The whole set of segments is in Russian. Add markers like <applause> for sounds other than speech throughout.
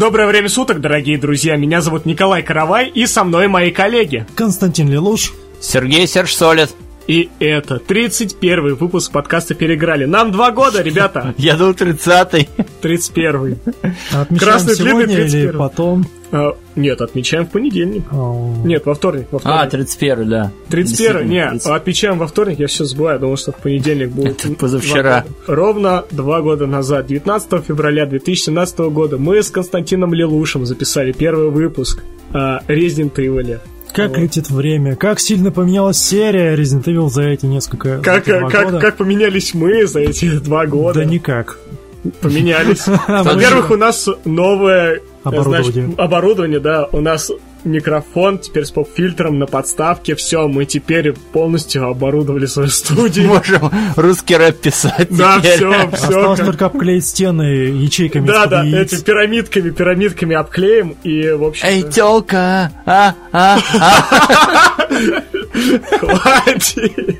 Доброе время суток, дорогие друзья. Меня зовут Николай Каравай, и со мной мои коллеги. Константин Лелуш. Сергей Серж Солид. И это 31 выпуск подкаста «Переиграли». Нам два года, ребята. <laughs> Я думал 30-й. 31 Отмечаем Красный длинный сегодня или 31. потом? А, нет, отмечаем в понедельник. Ау. Нет, во вторник. Во А, вторник. 31 да. 31 Действительно, не, 30. отмечаем во вторник, я все забываю, думал, что в понедельник будет. Это позавчера. два. Ровно два года назад, 19 февраля 2017 года, мы с Константином Лелушем записали первый выпуск о Resident Evil. Как Вот. летит время, как сильно поменялась серия Resident Evil за эти несколько Как, эти как, года. как поменялись мы за эти два года? Да никак. Поменялись. <laughs> Во-первых, у нас новое Оборудование. значит, оборудование, да. У нас микрофон теперь с поп-фильтром на подставке. Все, мы теперь полностью оборудовали свою студию. Можем русский рэп писать Да, теперь. все, Осталось все. только обклеить стены ячейками Да, да, эти пирамидками, пирамидками обклеим и, в общем Эй, тёлка! А, а, а, <laughs> хватит.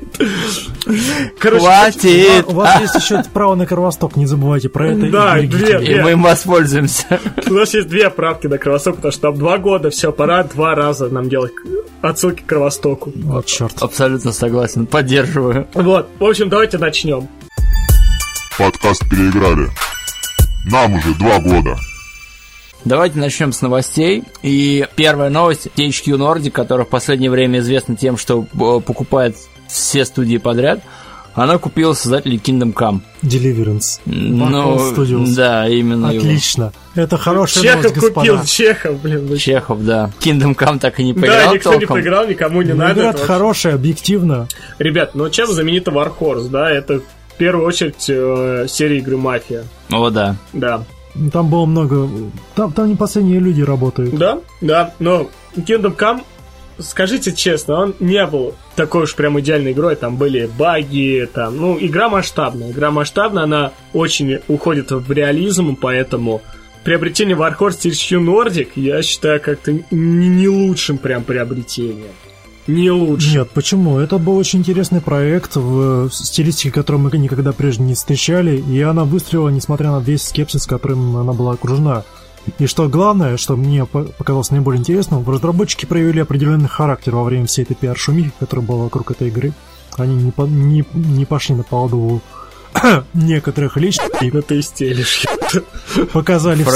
Короче, хватит! У вас есть еще право на Кровосток, не забывайте про это. и Да, две, его. И мы им воспользуемся. у нас есть две правки на Кровосток, потому что там два года, все, пора два раза нам делать отсылки к Кровостоку. Вот черт. Абсолютно согласен, поддерживаю. Вот, в общем, давайте начнем. Подкаст переиграли. Нам уже два года. Давайте начнем с новостей. И первая новость THQ Nordic, которая в последнее время известна тем, что э, покупает все студии подряд, она купила создателей Kingdom Come. Deliverance. Ну, Studios. да, именно его. Отлично. Это хорошая Чехов новость, купил, господа. Чехов, блин. ну Чехов, да. Kingdom Come так и не Да, поиграл никто не толком. поиграл, никому не Ну, надо. это хорошая, объективно. Ребят, ну чем знаменита Warhorse, да? Это в первую очередь э, серия игры Мафия. О, да. Да. Там было много... Там, там не последние люди работают. Да, да, но Kingdom Come, скажите честно, он не был такой уж прям идеальной игрой, там были баги, там, ну, игра масштабная, игра масштабная, она очень уходит в реализм, поэтому приобретение Warhorse THQ Nordic, я считаю, как-то не лучшим прям приобретением. Не лучшим. Нет, почему? Это был очень интересный проект в стилистике, которую мы никогда прежде не встречали, и она выстрелила, несмотря на весь скепсис, которым она была окружена. И что главное, что мне по- показалось наиболее интересным, разработчики проявили определенный характер во время всей этой пиар-шумихи, которая была вокруг этой игры. Они не, по- не, не пошли на поводу <coughs> некоторых личностей, Ну ты стелишь. показали всем,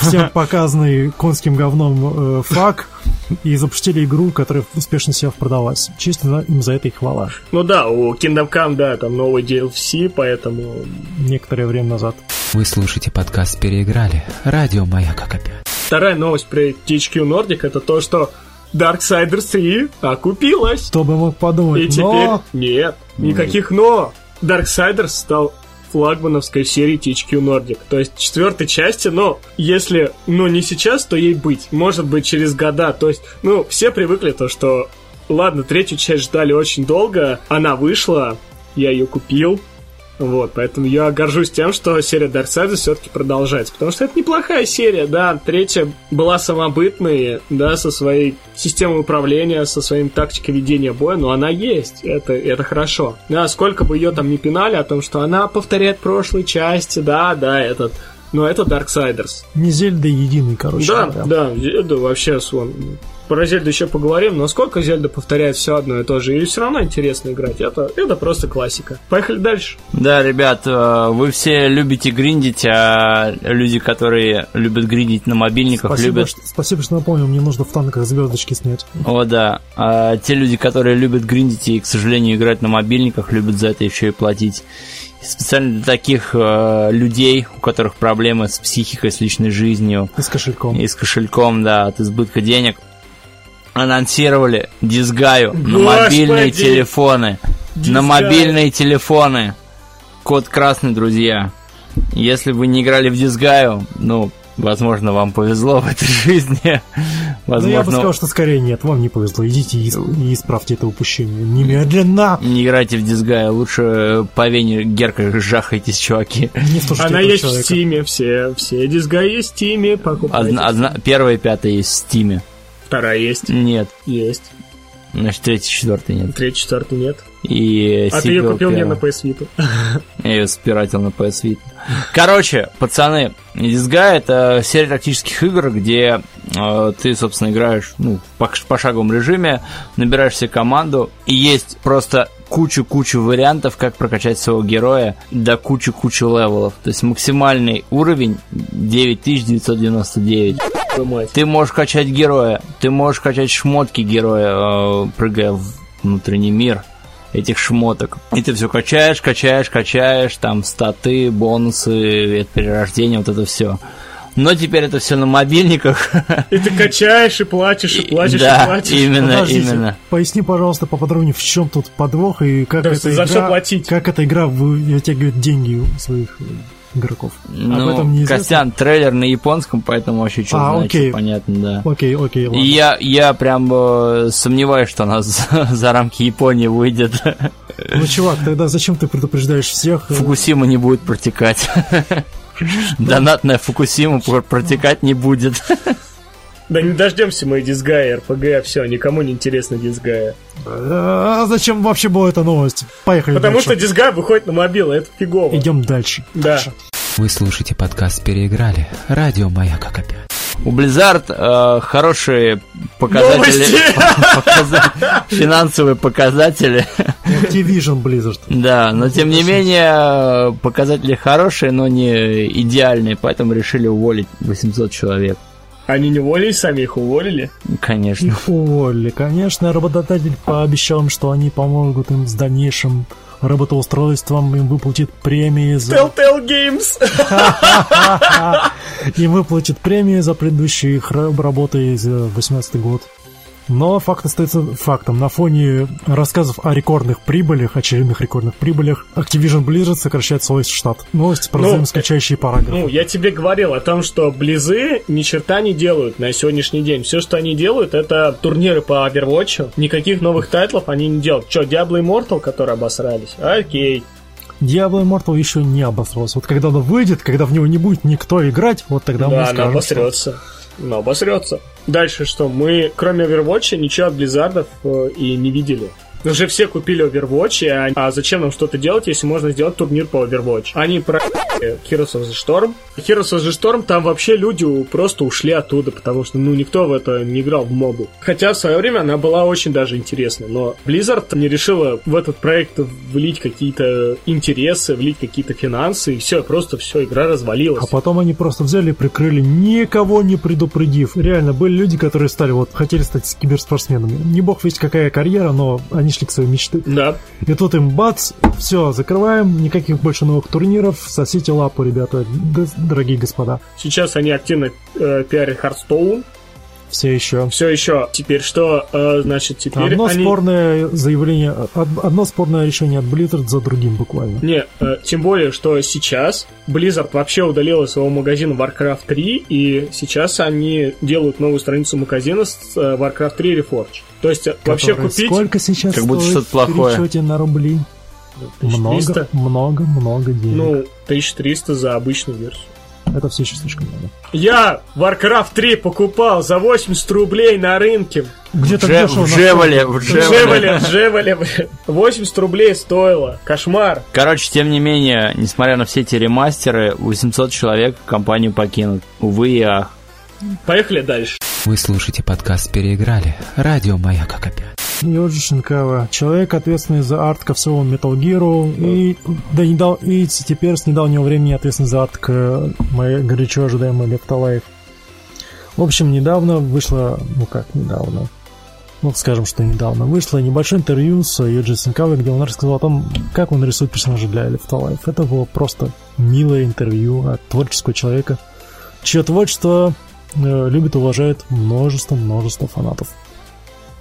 всем показанный конским говном э, фак и запустили игру, которая успешно себя продалась. Честно, им за это и хвала. Ну да, у Kingdom Come, да, там новый DLC, поэтому... Некоторое время назад. Вы слушаете подкаст «Переиграли». Радио «Маяк опять». Вторая новость про THQ Nordic это то, что Darksiders 3 окупилась. Кто бы мог подумать, И теперь... но... Нет, никаких «но». Darksiders стал флагмановской серии THQ Nordic. То есть четвертой части, но если, ну, не сейчас, то ей быть. Может быть, через года. То есть, ну, все привыкли то, что... Ладно, третью часть ждали очень долго, она вышла, я ее купил, вот, поэтому я горжусь тем, что серия Darksiders все-таки продолжается. Потому что это неплохая серия, да. Третья была самобытной, да, со своей системой управления, со своим тактикой ведения боя, но она есть. Это, это хорошо. Да, сколько бы ее там не пинали о том, что она повторяет прошлые части, да, да, этот. Но это Darksiders. Не Зельда единый, короче. Да, говоря. да, Зельда вообще вон, про Зельду еще поговорим, но сколько Зельда повторяет все одно и то же, и все равно интересно играть. Это, это просто классика. Поехали дальше. Да, ребят, э, вы все любите гриндить, а люди, которые любят гриндить на мобильниках, Спасибо, любят... что, спасибо, что напомнил, мне нужно в танках звездочки снять. О, да. А те люди, которые любят гриндить и, к сожалению, играть на мобильниках, любят за это еще и платить. Специально для таких э, людей, у которых проблемы с психикой, с личной жизнью И с кошельком. и с кошельком, да, от избытка денег, анонсировали дисгаю на Господи! мобильные телефоны. На Дисгаю. мобильные телефоны. Код красный, друзья. Если вы не играли в дисгаю, ну, возможно, вам повезло в этой <laughs> жизни. Ну, я бы Возможно, сказал, что скорее нет, вам не повезло. Идите и, исп- и исправьте это упущение. Немедленно! не играйте в дисгай, лучше по вене Герка жахайтесь, чуваки. Не слушайте Она есть в человека. Стиме, все, все дисга есть в Стиме, покупайте. Одна, одна, первая и пятая есть в Стиме. Вторая есть. Нет. Есть. Значит, третий, четвертый нет. Третий, четвертый нет. И А ты ее купил мне на PS <laughs> Vita. Я ее спиратил на PS <laughs> Vita. Короче, пацаны, Disgaea это серия тактических игр, где э, ты, собственно, играешь ну, в пош- пошаговом режиме, набираешь себе команду, и есть просто кучу-кучу вариантов, как прокачать своего героя до кучу-кучу левелов. То есть максимальный уровень 9999. Твою мать. Ты можешь качать героя, ты можешь качать шмотки героя, э, прыгая в внутренний мир этих шмоток. И ты все качаешь, качаешь, качаешь, там статы, бонусы, перерождение, вот это все. Но теперь это все на мобильниках. И ты качаешь, и платишь, и платишь, и да, платишь. именно, Подождите, именно. Поясни, пожалуйста, поподробнее, в чем тут подвох и как Да, эта за игра, что платить? как эта игра вытягивает деньги у своих э, игроков. Ну, Об этом неизвестно. Костян, трейлер на японском, поэтому вообще что А, значит, окей. понятно, да. Окей, окей, ладно. И я, я прям э, сомневаюсь, что она за, за рамки Японии выйдет. Ну, чувак, тогда зачем ты предупреждаешь всех? э, Фукусима не будет протекать. Донатная Фукусима пр- протекать не будет. Да не дождемся мы Дисгая, РПГ, все, никому не интересно Дисгая. А зачем вообще была эта новость? Поехали Потому что дальше. Дисгай выходит на мобилы, это фигово. Идем дальше. Да. Вы слушаете подкаст «Переиграли». Радио «Маяк» опять. У Blizzard э, хорошие показатели, <laughs> показа- финансовые показатели. Activision Blizzard. Да, но тем не менее показатели хорошие, но не идеальные, поэтому решили уволить 800 человек. Они не уволили, сами их уволили. Конечно. Их уволили. Конечно, работодатель пообещал им, что они помогут им с дальнейшим работоустройством, им выплатит премии за... Telltale Games. <laughs> Им выплатит премии за предыдущие их ра- работы за 18 год. Но факт остается фактом. На фоне рассказов о рекордных прибылях, очередных рекордных прибылях, Activision Blizzard сокращает свой штат. Новости про Ну, взаимоисключающие параграфы. Ну, я тебе говорил о том, что Близы ни черта не делают на сегодняшний день. Все, что они делают, это турниры по Overwatch. Никаких новых тайтлов они не делают. Че, Diablo Immortal, которые обосрались? Окей. Diablo Immortal еще не обосрался. Вот когда он выйдет, когда в него не будет никто играть, вот тогда мы Да, она скажем, обосрется. Она обосрется. Дальше что? Мы, кроме Overwatch, ничего от Близзардов э, и не видели. Уже все купили Overwatch, а, зачем нам что-то делать, если можно сделать турнир по Overwatch? Они про Heroes of the Storm. Heroes of the Storm, там вообще люди просто ушли оттуда, потому что, ну, никто в это не играл в мобу. Хотя в свое время она была очень даже интересной, но Blizzard не решила в этот проект влить какие-то интересы, влить какие-то финансы, и все, просто все, игра развалилась. А потом они просто взяли и прикрыли, никого не предупредив. Реально, были люди, которые стали, вот, хотели стать киберспортсменами. Не бог весть какая карьера, но они шли к своей мечты. Да, И тут им бац, все, закрываем, никаких больше новых турниров, сосите лапу, ребята, дорогие господа. Сейчас они активно э, пиарят Hearthstone. Все еще. Все еще. Теперь что? Э, значит, теперь Одно они... спорное заявление, од- одно спорное решение от Blizzard за другим буквально. Не, э, тем более, что сейчас Blizzard вообще удалила своего магазина Warcraft 3, и сейчас они делают новую страницу магазина с э, Warcraft 3 Reforged. То есть э, вообще купить... Сколько сейчас Как будто стоит что-то плохое. в пересчете на рубли? 1300? Много, много, много денег. Ну, 1300 за обычную версию. Это все еще слишком много. Я Warcraft 3 покупал за 80 рублей на рынке. Где-то Дже- дешево в Джевеле, в В Джевеле. Джевеле, в Джевеле. 80 рублей стоило. Кошмар. Короче, тем не менее, несмотря на все эти ремастеры, 800 человек компанию покинут. Увы и ах. Поехали дальше. Вы слушаете подкаст «Переиграли». Радио «Маяк» опять. Йоджи Шинкава, человек, ответственный за арт ко всему Metal Gear, и, да, недав... и теперь с недавнего времени ответственный за арт к моей горячо ожидаемой Left Alive. В общем, недавно вышло, ну как недавно, ну скажем, что недавно, вышло небольшое интервью с Йоджи Синкавой, где он рассказал о том, как он рисует персонажа для Left Alive. Это было просто милое интервью от творческого человека, чье творчество э, любит и уважает множество-множество фанатов.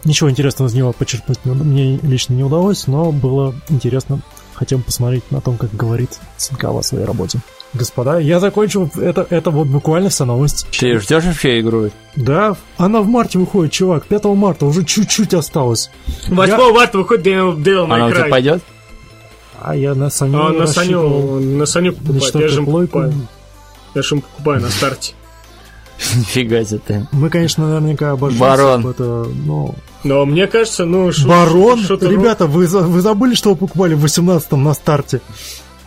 Ничего интересного из него почерпнуть мне лично не удалось, но было интересно хотя бы посмотреть на том, как говорит Синкава о своей работе. Господа, я закончил. Это, это вот буквально вся новость. Ты ждешь вообще игру? Да, она в марте выходит, чувак. 5 марта, уже чуть-чуть осталось. 8 марта выходит Devil, Devil May Она у тебя Cry. пойдет? А я на Саню А, на Саню, на Саню на покупать. Я же покупаю. Я же покупаю на старте. <laughs> Нифига себе ты. Мы, конечно, наверняка обожжемся. Барон. Это, но... Но мне кажется, ну... Барон? Ребята, вы, вы забыли, что вы покупали в 18-м на старте?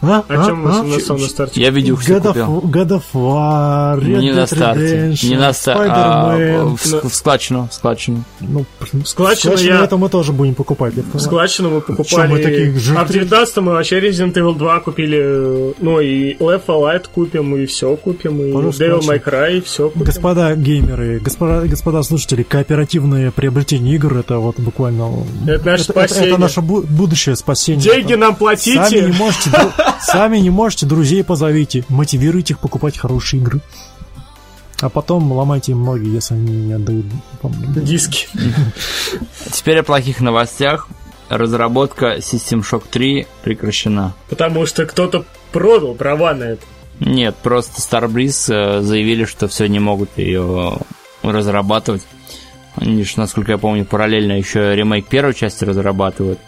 А, О чем а, мы а? на на старте? Я видюх себе God купил. God of War, Red Не на Dead старте. Redemption, Не на старте. А, Spider-Man. в, в складчину, в складчину. Ну, Складчину складчину я- это мы тоже будем покупать. Это- Складчину мы покупали. мы такие жирные? А в 19 мы вообще Resident Evil 2 купили. э, Ну и Left 4 Light купим, и все купим, и Пожалуйста, Devil. May Cry, все купим. Господа геймеры, господа, господа слушатели, кооперативное приобретение игр это вот буквально... Это наше это, это- спасение. это наше бу- будущее спасение. Деньги нам платите. Сами не можете, сами не можете, друзей позовите, мотивируйте их покупать хорошие игры. А потом ломайте им ноги, если они не отдают вам Диски. Теперь о плохих новостях. Разработка System Shock 3 прекращена. Потому что кто-то продал права на это. Нет, просто Starbreeze э, заявили, что все не могут ее разрабатывать. Они же, насколько я помню, параллельно еще ремейк первой части разрабатывают.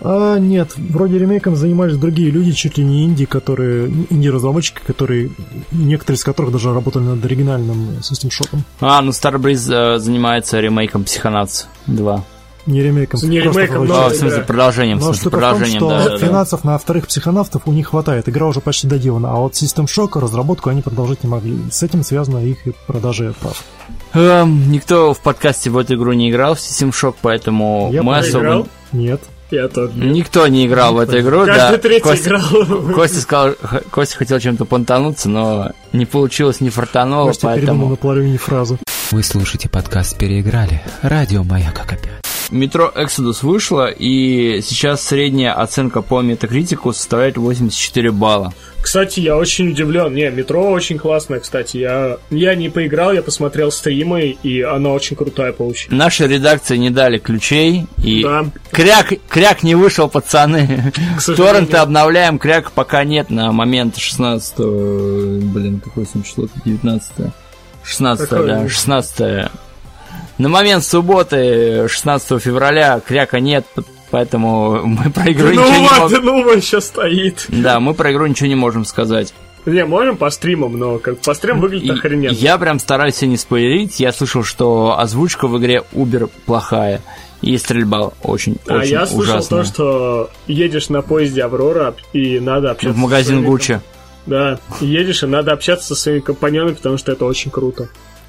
А, нет, вроде ремейком занимались другие люди, чуть ли не инди, которые... Инди-разработчики, которые... Некоторые из которых даже работали над оригинальным System Shock. А, ну Starbreeze э, занимается ремейком Psychonauts 2. Не ремейком. Не ремейком, вроде- А, но- в смысле, продолжением, в Но смысле, в том, продолжением, что да, да, да. финансов на вторых психонавтов у них хватает. Игра уже почти доделана. А вот System Shock разработку они продолжить не могли. С этим связана их и продажа прав. Эм, никто в подкасте в эту игру не играл, в System Shock, поэтому Я мы особо... Нет. Я тоже. Никто не играл в эту игру, Каждый да. третий Костя, играл. Костя сказал, Костя хотел чем-то понтануться, но не получилось, не фартануло, Костя передумал поэтому... на половине фразы. Вы слушаете подкаст «Переиграли». Радио «Маяк» опять. Метро Exodus вышло, и сейчас средняя оценка по метакритику составляет 84 балла. Кстати, я очень удивлен. Не, метро очень классное, кстати. Я, я не поиграл, я посмотрел стримы, и она очень крутая получилась. Нашей редакции не дали ключей, и Да. кряк, кряк не вышел, пацаны. Торренты обновляем, кряк пока нет на момент 16 блин, какое сегодня число 19 16 Какое? да, 16 На момент субботы, 16 февраля, кряка нет, поэтому <laughs> мы про игру ну ничего не вот, можем... ну он еще стоит. Да, мы про игру ничего не можем сказать. Не, можем по стримам, но как по стрим выглядит И охрененно. я прям стараюсь не спойлерить. Я слышал, что озвучка в игре Убер плохая. И стрельба очень, а очень я слышал ужасная. то, что едешь на поезде Аврора, и надо общаться В магазин Гуччи. Да, едешь, и надо общаться со своими компаньонами, потому что это очень круто.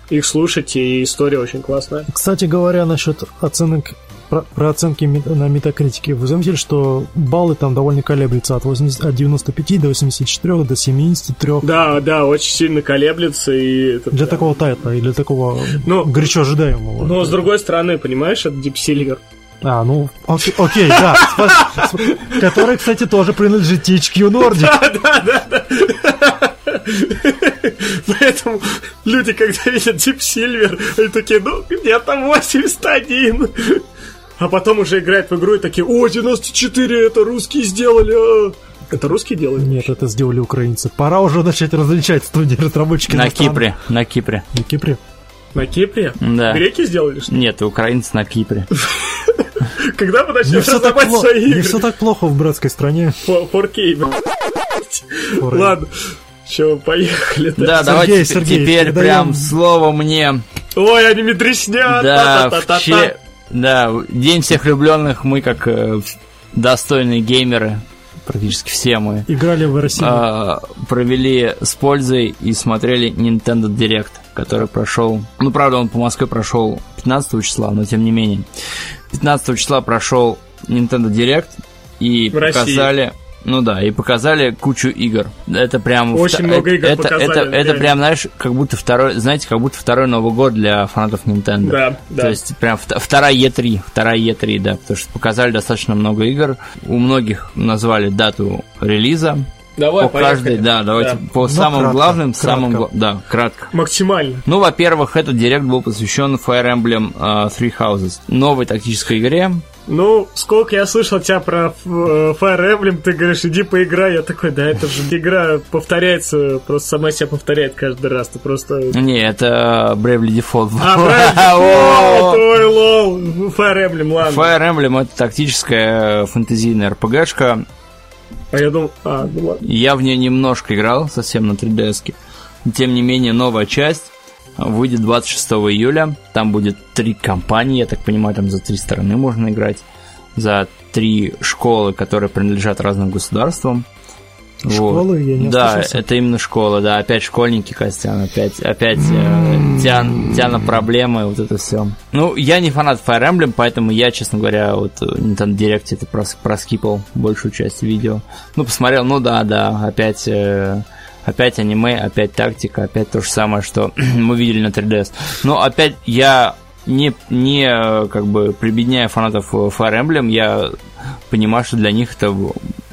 Их слушать, и история очень классная. Кстати говоря, насчет оценок про, про оценки на метакритике. Вы заметили, что баллы там довольно колеблются от, 80, от 95 до 84 до 73. Да, да, очень сильно колеблется, и... это Для прям- такого тайтла и для такого Ну, горячо ожидаемого. Но с другой стороны, понимаешь, это Deep Silver. А, ну, окей, окей, да. <laughs> Который, кстати, тоже принадлежит THQ Nordic. <laughs> <laughs> Поэтому люди, когда видят Deep Silver, они такие, ну, где-то 81. А потом уже играют в игру и такие, о, 94, это русские сделали. а». Это русские делали? Нет, это сделали украинцы. Пора уже начать различать студии разработчики На. Кипре, на Кипре. На Кипре. На Кипре? Да. Греки сделали, что ли? Нет, украинцы на Кипре. <laughs> Когда мы Не начнем плохо, свои не игры? все так плохо в братской стране. Фо- 4K, блядь. Ладно. Че, поехали. Да, Сергей, давайте те- Сергей, теперь передаем- прям слово мне. Ой, они медреснят. Да, в че- да, День всех влюбленных мы как э, достойные геймеры, практически все мы, Играли в России. а, провели с пользой и смотрели Nintendo Direct, который прошел, ну, правда, он по Москве прошел 15 числа, но тем не менее. 15 числа прошел Nintendo Direct и В России. Ну да, и показали кучу игр. Это прям... Очень вта- много игр это, показали, Это, это реально. прям, знаешь, как будто второй, знаете, как будто второй Новый год для фанатов Nintendo. Да, да. То есть прям вт- вторая E3, вторая E3, да, потому что показали достаточно много игр. У многих назвали дату релиза. Давай, по каждой, поехали. да, давайте Да. по Ну, самым кратко, главным, кратко. самым гла- да, кратко. Максимально. Ну, во-первых, этот директ был посвящен Fire Emblem э, Three Houses, новой тактической игре. Ну, сколько я слышал тебя про э, Fire Emblem, ты говоришь, иди поиграй. Я такой, да, это же игра повторяется, просто сама себя повторяет каждый раз. Ты просто... Не, это Bravely Default. А, <laughs> ой, лол, Fire Emblem, ладно. Fire Emblem это тактическая фэнтезийная РПГшка. А я думал, а, ну ладно. Я в нее немножко играл, совсем на 3DS. Тем не менее, новая часть выйдет 26 июля. Там будет три компании, я так понимаю, там за три стороны можно играть. За три школы, которые принадлежат разным государствам. Вот. Школы я не Да, ослышался. это именно школа, да, опять школьники, Костян, опять, опять э, Тиан, Тиана проблемы, вот это все. Ну, я не фанат Fire Emblem, поэтому я, честно говоря, вот э, Nintendo Direct это прос- проскипал большую часть видео. Ну, посмотрел, ну да, да, опять... э, Опять аниме, опять тактика, опять то же самое, что <clears throat> мы видели на 3DS. Но опять я не, не э, как бы прибедняя фанатов э, Fire Emblem, я понимаю, что для них это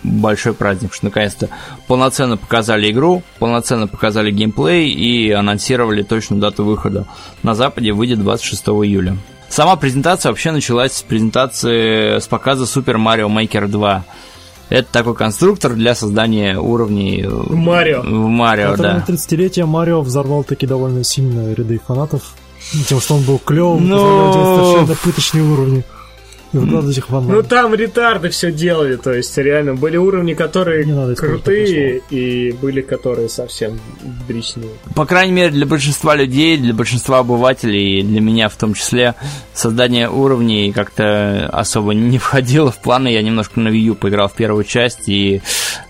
большой праздник, что наконец-то полноценно показали игру, полноценно показали геймплей и анонсировали точную дату выхода. На Западе выйдет 26 июля. Сама презентация вообще началась с презентации, с показа Super Mario Maker 2. Это такой конструктор для создания уровней в Марио. в Марио, Который да. на 30-летие Марио взорвал таки довольно сильно ряды фанатов. Тем, что он был клевым, Ну. позволял делать совершенно пыточные уровни. И выкладывать их в онлайн. Ну там ретарды все делали, то есть реально были уровни, которые Не надо крутые, и были которые совсем бричные. По крайней мере, для большинства людей, для большинства обывателей, и для меня в том числе, создание уровней как-то особо не входило в планы. Я немножко на Wii U поиграл в первую часть и,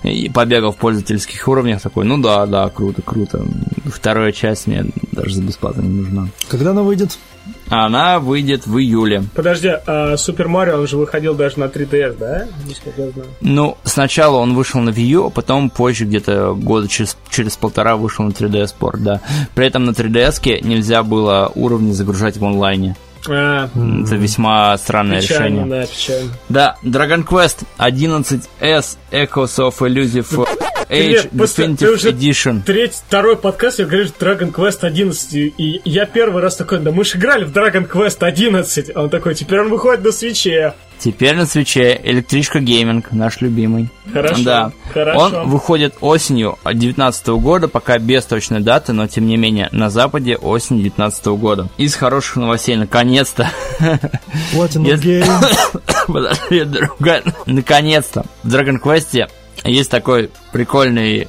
и побегал в пользовательских уровнях. Такой, ну да, да, круто, круто. Вторая часть мне даже за бесплатно не нужна. Когда она выйдет? Она выйдет в июле. Подожди, а Супер Марио, он же выходил даже на 3DS, да? Я знаю. Ну, сначала он вышел на Wii U, а потом позже, где-то года через, через полтора, вышел на 3DS Sport, да. При этом на 3DS нельзя было уровни загружать в онлайне. А, Это весьма странное печально, решение. да, печально. Да, Dragon Quest 11S Echoes of Elusive <laughs> Age Definitive Edition. Третий, второй подкаст, я говорю, Dragon Quest 11, и я первый раз такой, да мы же играли в Dragon Quest 11, а он такой, теперь он выходит на свече. Теперь на свече Электричка Гейминг, наш любимый. Хорошо, Да. хорошо. Он выходит осенью 2019 года, пока без точной даты, но тем не менее на Западе осень 2019 года. Из хороших новостей, наконец-то. Platinum <coughs> Game. Подожди, другая. Наконец-то. В Dragon Quest есть такой прикольный,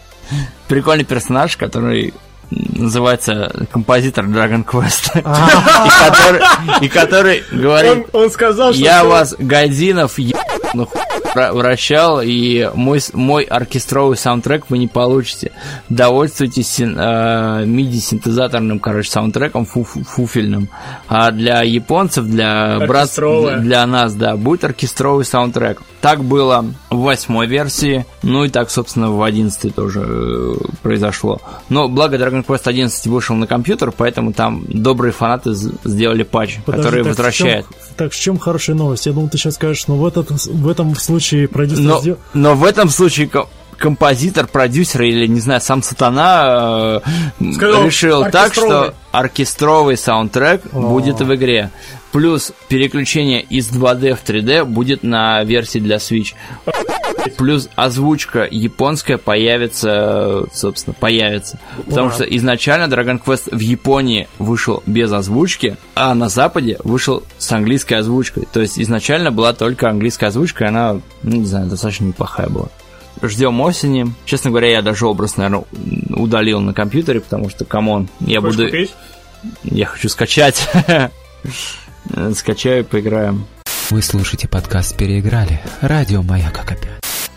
прикольный персонаж, который называется композитор Dragon Quest. <laughs> И который, и который говорит, Он, он сказал, что... я вас, гайдинов, ебаных вра- вращал, и мой, с- мой оркестровый саундтрек вы не получите. Довольствуйтесь э, MIDI-синтезаторным, короче, саундтреком фу- фу- фуфельным. А для японцев, для Оркестровое. для нас, да, будет оркестровый саундтрек. Так было в восьмой версии, ну и так, собственно, в одиннадцатой тоже э, произошло. Но благо Dragon Quest 11 вышел на компьютер, поэтому там добрые фанаты сделали патч, Подожди, который так в возвращает. чем- так в чем хорошая новость? Я думал, ты сейчас скажешь, ну в, этот, в этом случае продюсер Но, сделал... но в этом случае ко- композитор, продюсер или, не знаю, сам сатана э, Сказал, решил так, что оркестровый саундтрек О. будет в игре. Плюс переключение из 2D в 3D будет на версии для Switch. Плюс озвучка японская появится, собственно, появится. Потому что изначально Dragon Quest в Японии вышел без озвучки, а на Западе вышел с английской озвучкой. То есть изначально была только английская озвучка, и она, ну, не знаю, достаточно неплохая была. Ждем осени. Честно говоря, я даже образ, наверное, удалил на компьютере, потому что, come on, я Хочешь буду... купить? Я хочу скачать. <laughs> Скачаю, поиграем. Вы слушаете подкаст «Переиграли». Радио «Маяк» опять.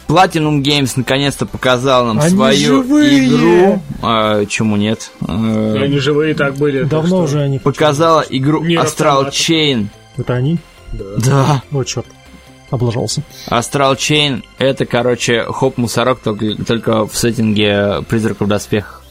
Platinum Games наконец-то показал нам Они свою живые! игру. А, чему нет? А, Они живые так были. Давно уже они... показала игру Мир Astral автомата. Chain. Это они? Да. О, черт. Облажался. Astral Chain это, короче, хоп-мусорок только, только в сеттинге призраков в доспехах.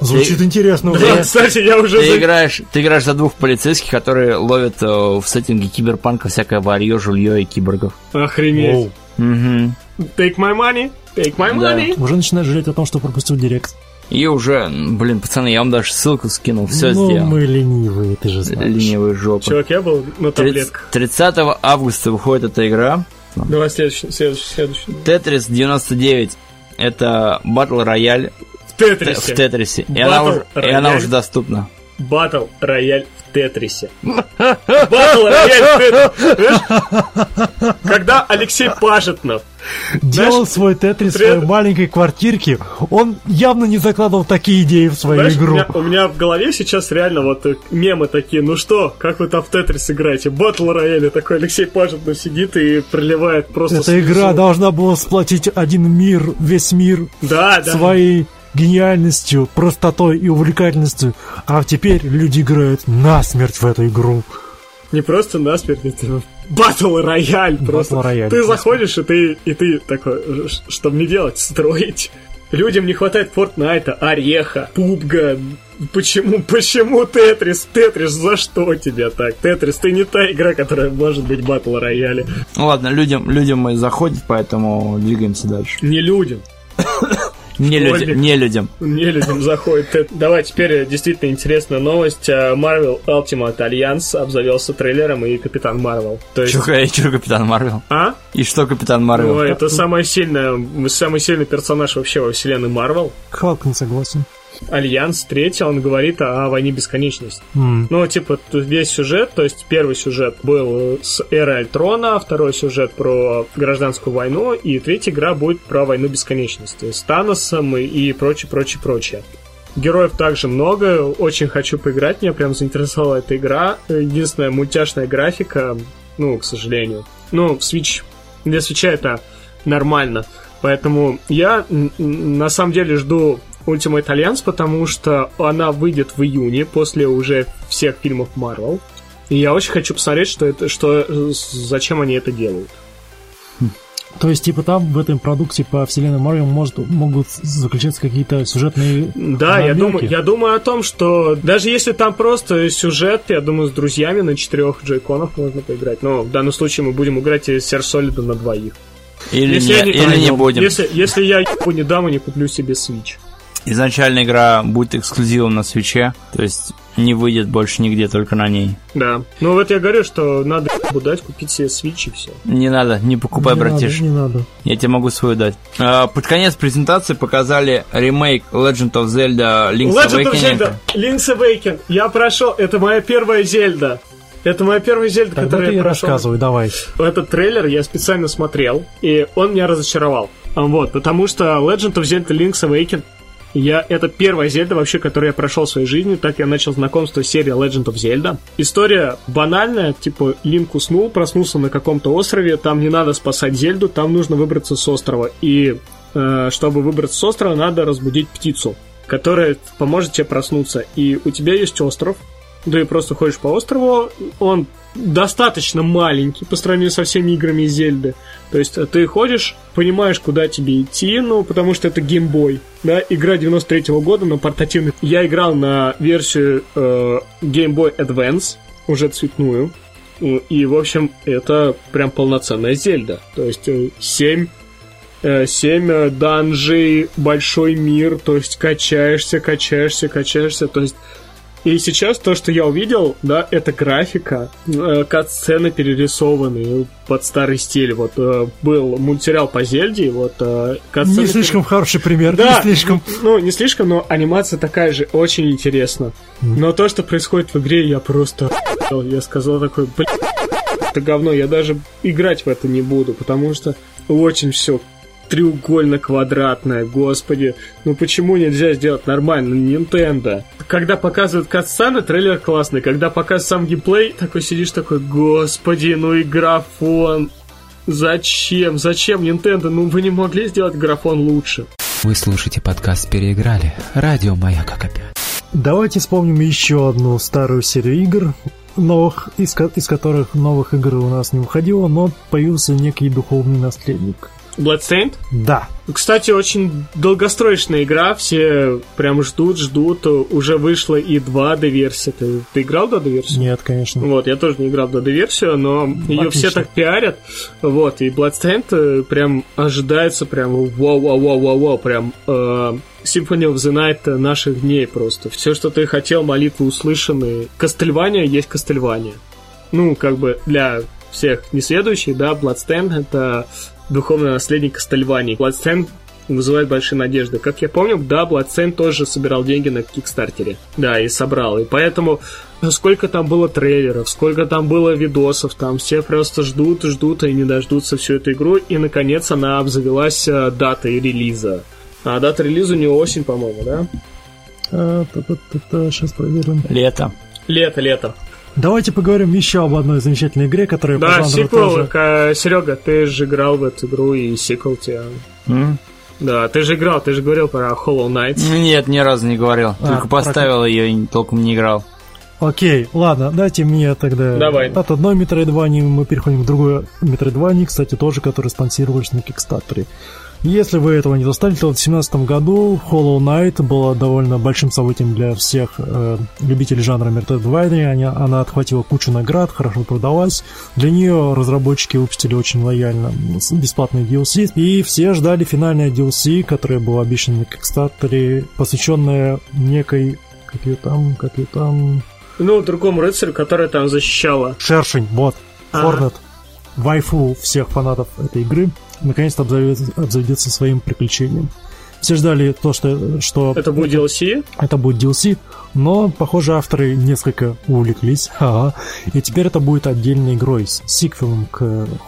Звучит интересно Да, уже. кстати, я уже... Ты за- играешь, ты играешь за двух полицейских, которые ловят э, в сеттинге киберпанка всякое варье, жулье и киборгов. Охренеть. Оу. Мгм. Take my money, take my Да. money. Уже начинаешь жалеть о том, что пропустил директ. И уже, блин, пацаны, я вам даже ссылку скинул, все ну, сделал. мы ленивые, ты же знаешь. Ленивые жопы. Чувак, я был на таблетках. 30 августа выходит эта игра. Давай следующий, следующий, следующий. Тетрис 99 это батл рояль В в Тетрисе. Тетрисе. И она, уже, и она уже доступна. Батл рояль в Тетрисе. Батл рояль. Когда Алексей Пажетнов Делал свой тетрис в при- своей маленькой квартирке, он явно не закладывал такие идеи в свою Знаешь, у игру. меня, у меня в голове сейчас реально вот э, мемы такие, ну что, как вы там в Тетрис играете? Батл рояле такой Алексей Пажетнов сидит и проливает просто Эта игра слезу. должна была сплотить один мир, весь мир Да, да. своей гениальностью, простотой и увлекательностью. А теперь люди играют насмерть в эту игру. Не просто насмерть, это батл рояль просто. рояль, ты заходишь, и ты, и ты такой, «Ш- что мне делать? Строить? Людям не хватает Фортнайта, Ореха, Пубга. Почему, почему Тетрис? Тетрис, за что тебе так? Тетрис, ты не та игра, которая может быть батл рояле. Ну ладно, людям, людям мы заходит, поэтому двигаемся дальше. Не людям. <coughs> Не, людям, не людям. Не людям заходит. Тет- Давай теперь действительно интересная новость. А, Marvel Ultimate Alliance обзавелся трейлером и Капитан Марвел. То есть... Чё, <laughs> чё Капитан Марвел? А? И что Капитан Марвел? Ну, это самая сильная, самый сильный персонаж вообще во вселенной Марвел. Халк не согласен. Альянс третий, он говорит о, о войне бесконечности. М. Ну, типа, тут весь сюжет, то есть первый сюжет был с эры Альтрона, второй сюжет про гражданскую войну, и третья игра будет про войну бесконечности с Таносом и, и прочее, прочее, прочее. Героев также много, очень хочу поиграть, меня прям заинтересовала эта игра. Единственная мультяшная графика, ну, к сожалению. Ну, в Switch, для Switch это нормально. Поэтому я на самом деле жду Ultimate Alliance, потому что она выйдет в июне после уже всех фильмов Marvel. И я очень хочу посмотреть, что это, что, э, зачем они это делают. То есть, типа, там в этом продукте по вселенной Марио может, могут заключаться какие-то сюжетные Да, я думаю, я думаю о том, что даже если там просто сюжет, я думаю, с друзьями на четырех джейконах можно поиграть. Но в данном случае мы будем играть из Сер Солида на двоих. Или, Если не, я не- или не будем. Если, если я ебу не дам и не куплю себе Switch. Изначально игра будет эксклюзивом на свече, то есть не выйдет больше нигде, только на ней. Да. Ну вот я говорю, что надо дать, купить себе Switch и все. Не надо, не покупай, не братиш. Надо, не надо. Я тебе могу свою дать. А, под конец презентации показали ремейк Legend of Zelda Link's Legend of Awakening. Zelda, Link's Awakening. Я прошел, это моя первая Зельда. Это моя первая Зельда, Тогда которую ты и я прошел. рассказывай, давай. Этот трейлер я специально смотрел, и он меня разочаровал. А, Вот, потому что Legend of Zelda Link's Awakening я, это первая Зельда вообще, которую я прошел в своей жизни. Так я начал знакомство с серией Legend of Zelda. История банальная, типа Линк уснул, проснулся на каком-то острове, там не надо спасать Зельду, там нужно выбраться с острова. И э, чтобы выбраться с острова, надо разбудить птицу, которая поможет тебе проснуться. И у тебя есть остров, ты просто ходишь по острову, он достаточно маленький по сравнению со всеми играми Зельды. То есть э, ты ходишь, понимаешь, куда тебе идти, ну, потому что это геймбой. Да, игра 93 года на портативный. Я играл на версию э, Game Boy Advance, уже цветную. Ну, И, в общем, это прям полноценная Зельда. То есть э, 7 э, семь э, данжей, большой мир, то есть качаешься, качаешься, качаешься, то есть и сейчас то, что я увидел, да, это графика, э, кат-сцены перерисованные под старый стиль. Вот э, был мультсериал по Зельде, вот э, кат-сцены Не слишком хороший пример, да, не слишком. Ну, не слишком, но анимация такая же, очень интересно. Но то, что происходит в игре, я просто... Я сказал такой, блин, это говно, я даже играть в это не буду, потому что очень все треугольно-квадратное, господи. Ну почему нельзя сделать нормально? Nintendo. Когда показывают катсцены, трейлер классный. Когда показывают сам геймплей, такой сидишь такой, господи, ну и графон. Зачем? Зачем, Nintendo? Ну вы не могли сделать графон лучше. Вы слушаете подкаст «Переиграли». Радио «Маяк» опять. Давайте вспомним еще одну старую серию игр, новых, из, ко- из которых новых игр у нас не выходило, но появился некий духовный наследник. Bloodstained? Да, Кстати, очень долгостроечная игра, все прям ждут, ждут. Уже вышла и 2D-версия. Ты, ты играл в 2D-версию? нет, конечно. Вот, я тоже не играл в 2D-версию, но ее все так пиарят. Вот, и Bloodstained э, прям ожидается прям вау-вау-вау-вау-вау, прям э, Symphony of the Night наших дней просто. Все, что ты хотел, молитвы услышаны. Кастельвания есть Кастельвания. Ну, как бы для всех несведущих, да, Bloodstained это духовный наследник Кастельвании. Bloodstained вызывает большие надежды. Как я помню, да, Bloodstained тоже собирал деньги на Кикстартере. Да, и собрал. И поэтому сколько там было трейлеров, сколько там было видосов, там все просто ждут, ждут и не дождутся всю эту игру, и наконец она обзавелась э, датой релиза. А дата релиза у нее осень, по-моему, да? Сейчас проверим. Лето. Лето, лето. Давайте поговорим еще об одной замечательной игре, которая по Да, жанру сиквел, тоже... к- Серега, ты же играл в эту игру, и сиквел тебя... М? Да, ты же играл, ты же говорил про Hollow Knight. Нет, ни разу не говорил. А, Только поставил ее и толком не играл. Окей, ладно, дайте мне тогда Давай. от одной Metroidvania мы переходим к другой Metroidvania, кстати, тоже, который спонсировались на Кикстатере. Если вы этого не застали, то в 2017 году Hollow Knight была довольно большим событием для всех э, любителей жанра Metroidvania. Она, она отхватила кучу наград, хорошо продалась. Для нее разработчики выпустили очень лояльно бесплатные DLC. И все ждали финальное DLC, которое было обещано на Кикстатере, посвященное некой... Как ее там, как ее там... Ну, другому рыцарю, которая там защищала. Шершень, вот, Ага. Хорнет, вайфу всех фанатов этой игры, наконец-то обзаведется, обзаведется своим приключением. Все ждали то, что, что Это будет DLC? это будет DLC, но, похоже, авторы несколько увлеклись, <laughs> ага, и теперь это будет отдельной игрой, с сиквелом к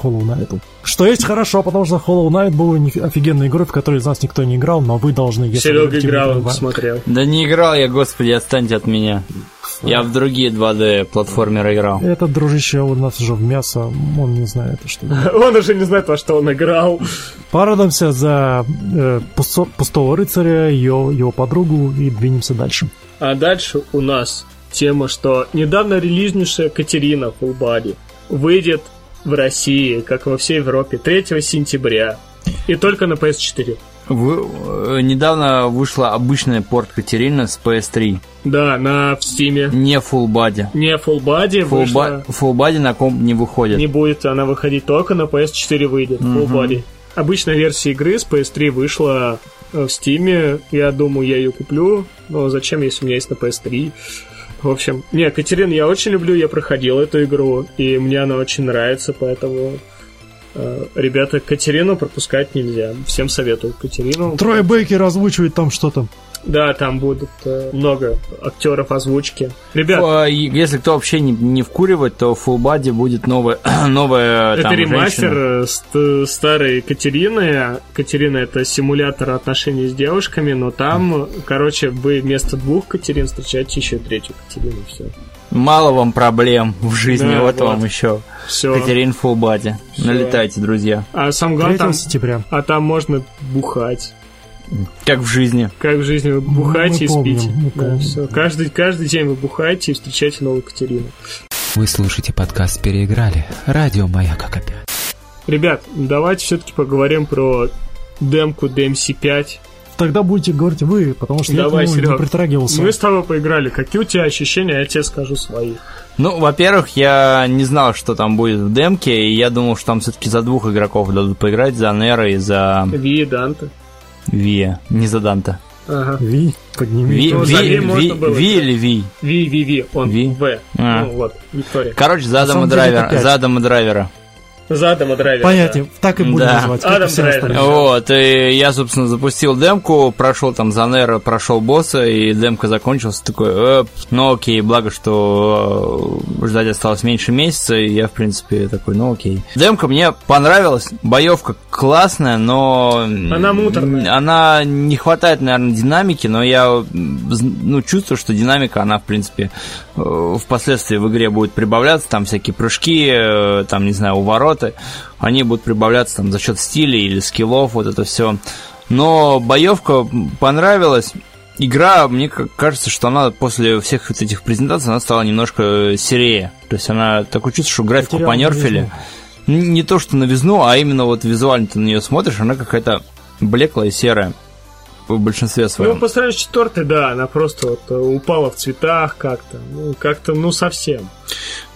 Hollow Knight. Что есть хорошо, потому что Hollow Knight был офигенной игрой, в которой из нас никто не играл, но вы должны, если Серега играл, он Metroidvania. посмотрел. Да не играл я, господи, отстаньте от меня. Я в другие 2D платформеры играл. Этот дружище у нас уже в мясо, он не знает, что <laughs> Он уже не знает, во что он играл. Порадуемся за э, пусто- пустого рыцаря, ее, его подругу и двинемся дальше. А дальше у нас тема, что недавно релизнейшая Катерина Full Body выйдет в России, как во всей Европе, 3 сентября. И только на PS4. Вы- э, недавно вышла обычная порт Катерина с PS3. Да, на в Стиме. Не full body. Не Full Body Full, вышла. ба- full body на комп не выходит. Не будет она выходить только на PS4 выйдет. Full Body. Обычная версия игры с PS3 вышла э, в Стиме. Я думаю, я ее куплю. Но зачем, если у меня есть на PS3? В общем, не, Катерин я очень люблю, я проходил эту игру, и мне она очень нравится, поэтому э, ребята, Катерину пропускать нельзя. Всем советую Катерину. Трой Бейкер озвучивает там что-то. Да, там будут э, много актеров озвучки. Ребят, Э, и Если кто вообще не, не вкуривает, то в full body будет новая, <clears throat> новая Это там, ремастер э, ст- старой Катерины. Катерина это симулятор отношений с девушками, но там, короче, вы вместо двух Катерин встречаете еще третью Катерину. Все. Мало вам проблем в жизни, Да, вот, вот. вам еще. Все. Катерин full body. Налетайте, друзья. А сам 3 главное, там, сентября. а там можно бухать. Как в жизни. Как в жизни вы бухаете мы и помним, спите. мы Да, помним. всё. Каждый, каждый день вы бухаете и встречаете новую Катерину. Вы слушаете подкаст «Переиграли». Радио «Маяк» опять. Ребят, давайте все-таки поговорим про демку DMC5. Тогда будете говорить вы, потому что Давай, я к нему не притрагивался. Мы с тобой поиграли. Какие у тебя ощущения? Я тебе скажу свои. Ну, во-первых, я не знал, что там будет в демке, и я думал, что там все-таки за двух игроков дадут поиграть, за Нера и за Ви, Данте. Вия, не за Данта. Ага. Ви, подними. Ви, Ну, Ви- за Ви Ви- было Ви или Ви? Ви, Ви, Ви, он Ви? В. А. Ну вот, Виктория. Короче, за Адама деле это Драйвера. За Адама Драйвера. Драйвер. Понятие, так и будем Да. называть, Адам Драйвер. Вот, и я, собственно, запустил демку, прошел там за Нера, прошел босса, и демка закончилась, такой, э, ну окей, благо, что э, ждать осталось меньше месяца, и я, в принципе, такой, ну окей. Демка мне понравилась, боевка классная, но... Она муторная. Она не хватает, наверное, динамики, но я ну, чувствую, что динамика, она, в принципе, э, впоследствии в игре будет прибавляться, там всякие прыжки, э, там, не знаю, увороты, они будут прибавляться там за счет стиля или скиллов, вот это все. Но боевка понравилась. Игра, мне ка- кажется, что она после всех вот этих презентаций, она стала немножко серее. То есть она такое чувство, что графику Потеряла понерфили. Н- Не то, что новизну, а именно вот визуально ты на нее смотришь, она какая-то блеклая, серая в большинстве Ну, своем. по сравнению с четвертой, да, она просто вот э, упала в цветах как-то. Ну, как-то, ну, совсем.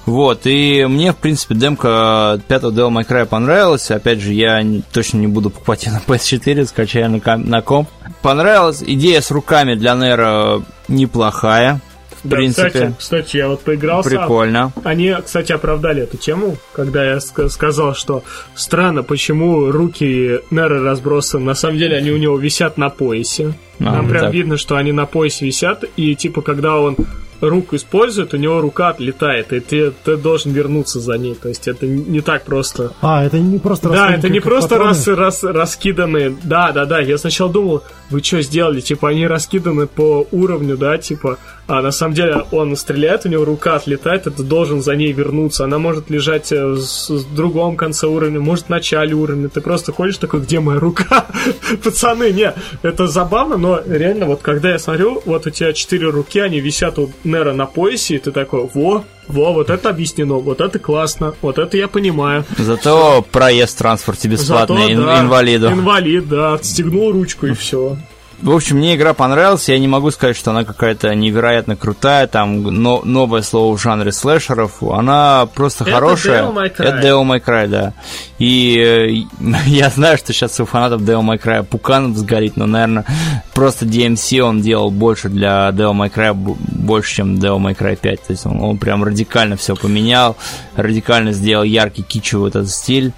Вот, и мне, в принципе, демка пятого Devil May Cry понравилась. Опять же, я точно не буду покупать ее на <laughs> PS4, скачаю на, ком- на комп. Понравилась. Идея с руками для Нера неплохая. В Да, принципе, кстати, кстати, я вот поиграл сам. прикольно. Они, кстати, оправдали эту тему, когда я ска- сказал, что странно, почему руки Нера разбросаны. На самом деле они у него висят на поясе. А, ну прям так. видно, что они на поясе висят, и типа, когда он руку использует, у него рука отлетает, и ты, ты должен вернуться за ней. То есть это не так просто. А, это не просто Да, это не просто рас, рас- раскиданные. Да, да, да. Я сначала думал, вы что сделали? Типа они раскиданы по уровню, да, типа. А на самом деле он стреляет, у него рука отлетает, ты должен за ней вернуться. Она может лежать э, с, с другом конце уровня, может в начале уровня. Ты просто ходишь такой, где моя рука? <laughs> Пацаны, не, это забавно, но реально вот когда я смотрю, вот у тебя четыре руки, они висят у Нера на поясе, и ты такой, во, во, вот это объяснено, вот это классно, вот это я понимаю. Зато проезд в транспорте бесплатный Зато, ин- да, инвалиду. Инвалид, да, отстегнул ручку и все. В общем, мне игра понравилась, я не могу сказать, что она какая-то невероятно крутая, там но- новое слово в жанре слэшеров, она просто Это хорошая. Devil May Cry. Это Devil May Cry, да. И э, <laughs> я знаю, что сейчас у фанатов Devil May Cry пукан взгорит, но, наверное, просто DMC он делал больше для Devil May Cry, больше, чем Devil May Cry 5. То есть он, он прям радикально все поменял, радикально сделал яркий кичевый этот стиль.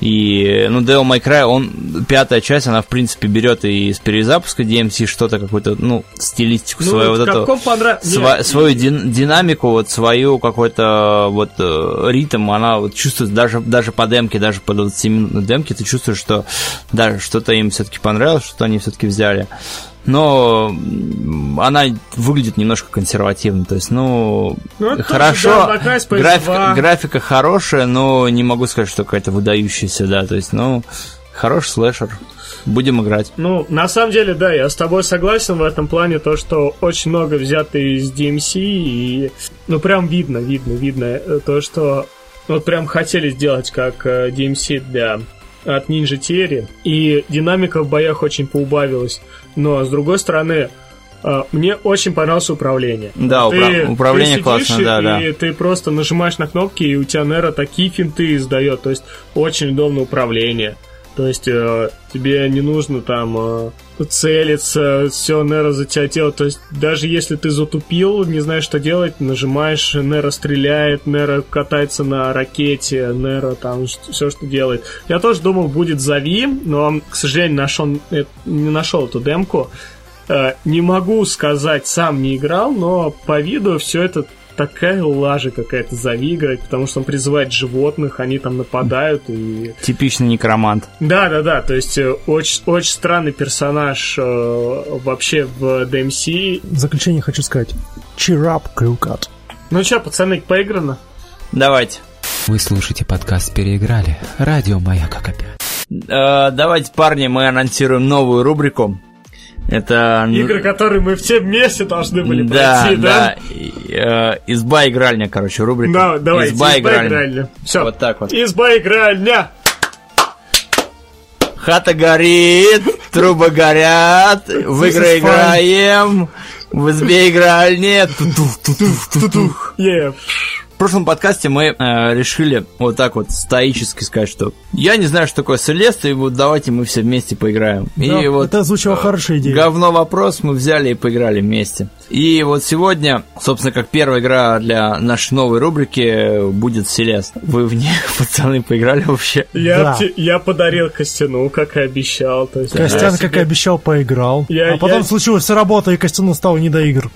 И, ну, Devil May Cry, он, пятая часть, она, в принципе, берет и из перезапуска DMC что-то, какую-то, ну, стилистику Ну, свою, вот вот эту, понрав- сва- Не, свою дин- динамику, вот свою какой-то вот э, ритм, она вот чувствует даже, даже по демке, даже по 20-минутной демке, ты чувствуешь, что даже что-то им все-таки понравилось, что они все-таки взяли. Но она выглядит немножко консервативно, то есть, ну, Ну, тоже хорошо, с PS2. графика, графика хорошая, но не могу сказать, что какая-то выдающаяся, да, то есть, ну, хороший слэшер, будем играть. Ну, на самом деле, да, я с тобой согласен в этом плане, то, что очень много взято из DMC, и, ну, прям видно, видно, видно, э, то, что вот прям хотели сделать как э, DMC для от Ninja Theory, и динамика в боях очень поубавилась, но, с другой стороны, э, мне очень понравилось управление. Да, упра- управление сидишь классное, да, и да. ты просто нажимаешь на кнопки, и у тебя Нера такие финты издает, то есть очень удобное управление. То есть э, тебе не нужно там э, целиться, все Нера за тебя делает. То есть даже если ты затупил, не знаешь, что делать, нажимаешь, Нера стреляет, Нера катается на ракете, Нера там все, что делает. Я тоже думал, будет Зави, но, к сожалению, нашел, э, не нашел эту демку. Э, Не могу сказать, сам не играл, но по виду все это такая лажа какая-то Зави играть, потому что он призывает животных, они там нападают и Типичный некромант. да, да, да. То есть э, очень, очень странный персонаж э, вообще в DMC. В заключение хочу сказать. Up, Крюкат. Ну что, пацаны, поиграно? Давайте. Вы слушаете подкаст «Переиграли». Радио «Маяк» как опять. Э, давайте, парни, мы анонсируем новую рубрику. Это... Игры, которые мы все вместе должны были да, пройти, да? да. Э, изба игральня, короче, рубрика. Да, давайте, изба, изба игральня. игральня. Все, Вот так вот. изба игральня. Хата горит, трубы горят, в игры играем, в избе игральне. Тутух, тутух, тутух. Yeah. В прошлом подкасте мы э, решили вот так вот стоически сказать, что я не знаю, что такое Селеста, и вот давайте мы все вместе поиграем. и Да, вот это звучало хорошая идея. Говно вопрос мы взяли и поиграли вместе. И вот сегодня, собственно, как первая игра для нашей новой рубрики будет Селест. Вы в нее, <laughs> пацаны, поиграли вообще? Я, Да. те- я подарил Костяну, как и обещал. То есть, Костян, я как и себе- обещал, поиграл. Я- а потом я- случилась вся работа, и Костяну стало не до игр.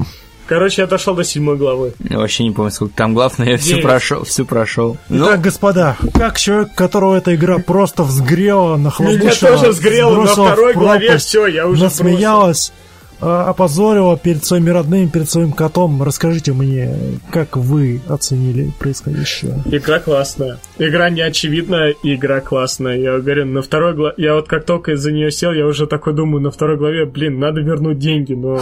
Короче, я дошел до седьмой главы. Я вообще не помню, сколько там глав, но я всю прошел, всю прошел. Ну, Итак, господа, как человек, которого эта игра просто взгрела, нахлобучила, Меня тоже взгрело на второй главе, все, я уже насмеялась, а, опозорила перед своими родными, перед своим котом. Расскажите мне, как вы оценили происходящее? Игра классная. Игра неочевидная, и игра классная. Я говорю, на второй главе... Я вот как только из-за нее сел, я уже такой думаю, на второй главе, блин, надо вернуть деньги, но...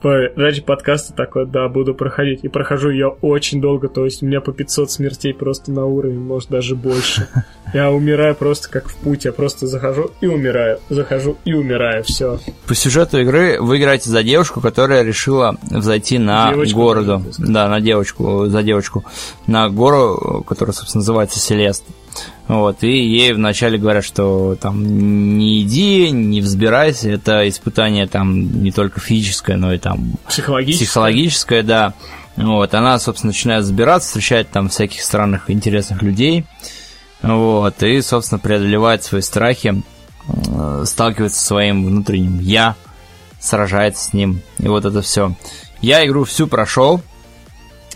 Ради подкаста такой, да, буду проходить. И прохожу ее очень долго, то есть у меня по 500 смертей просто на уровень, может даже больше. <laughs> Я умираю просто как в путь, я просто захожу и умираю, захожу и умираю, все. по сюжету игры вы играете за девушку, которая решила взойти на Девочку, городу. Да, на девочку, за девочку. На гору, которая, собственно, называется Селест. Вот, и ей вначале говорят, что там не иди, не взбирайся, это испытание там не только физическое, но и там Психологически. психологическое, да. Вот, она, собственно, начинает забираться, встречает там всяких странных, интересных людей. Вот, и, собственно, преодолевает свои страхи, э, сталкивается со своим внутренним я, сражается с ним, и вот это все. Я игру всю прошел,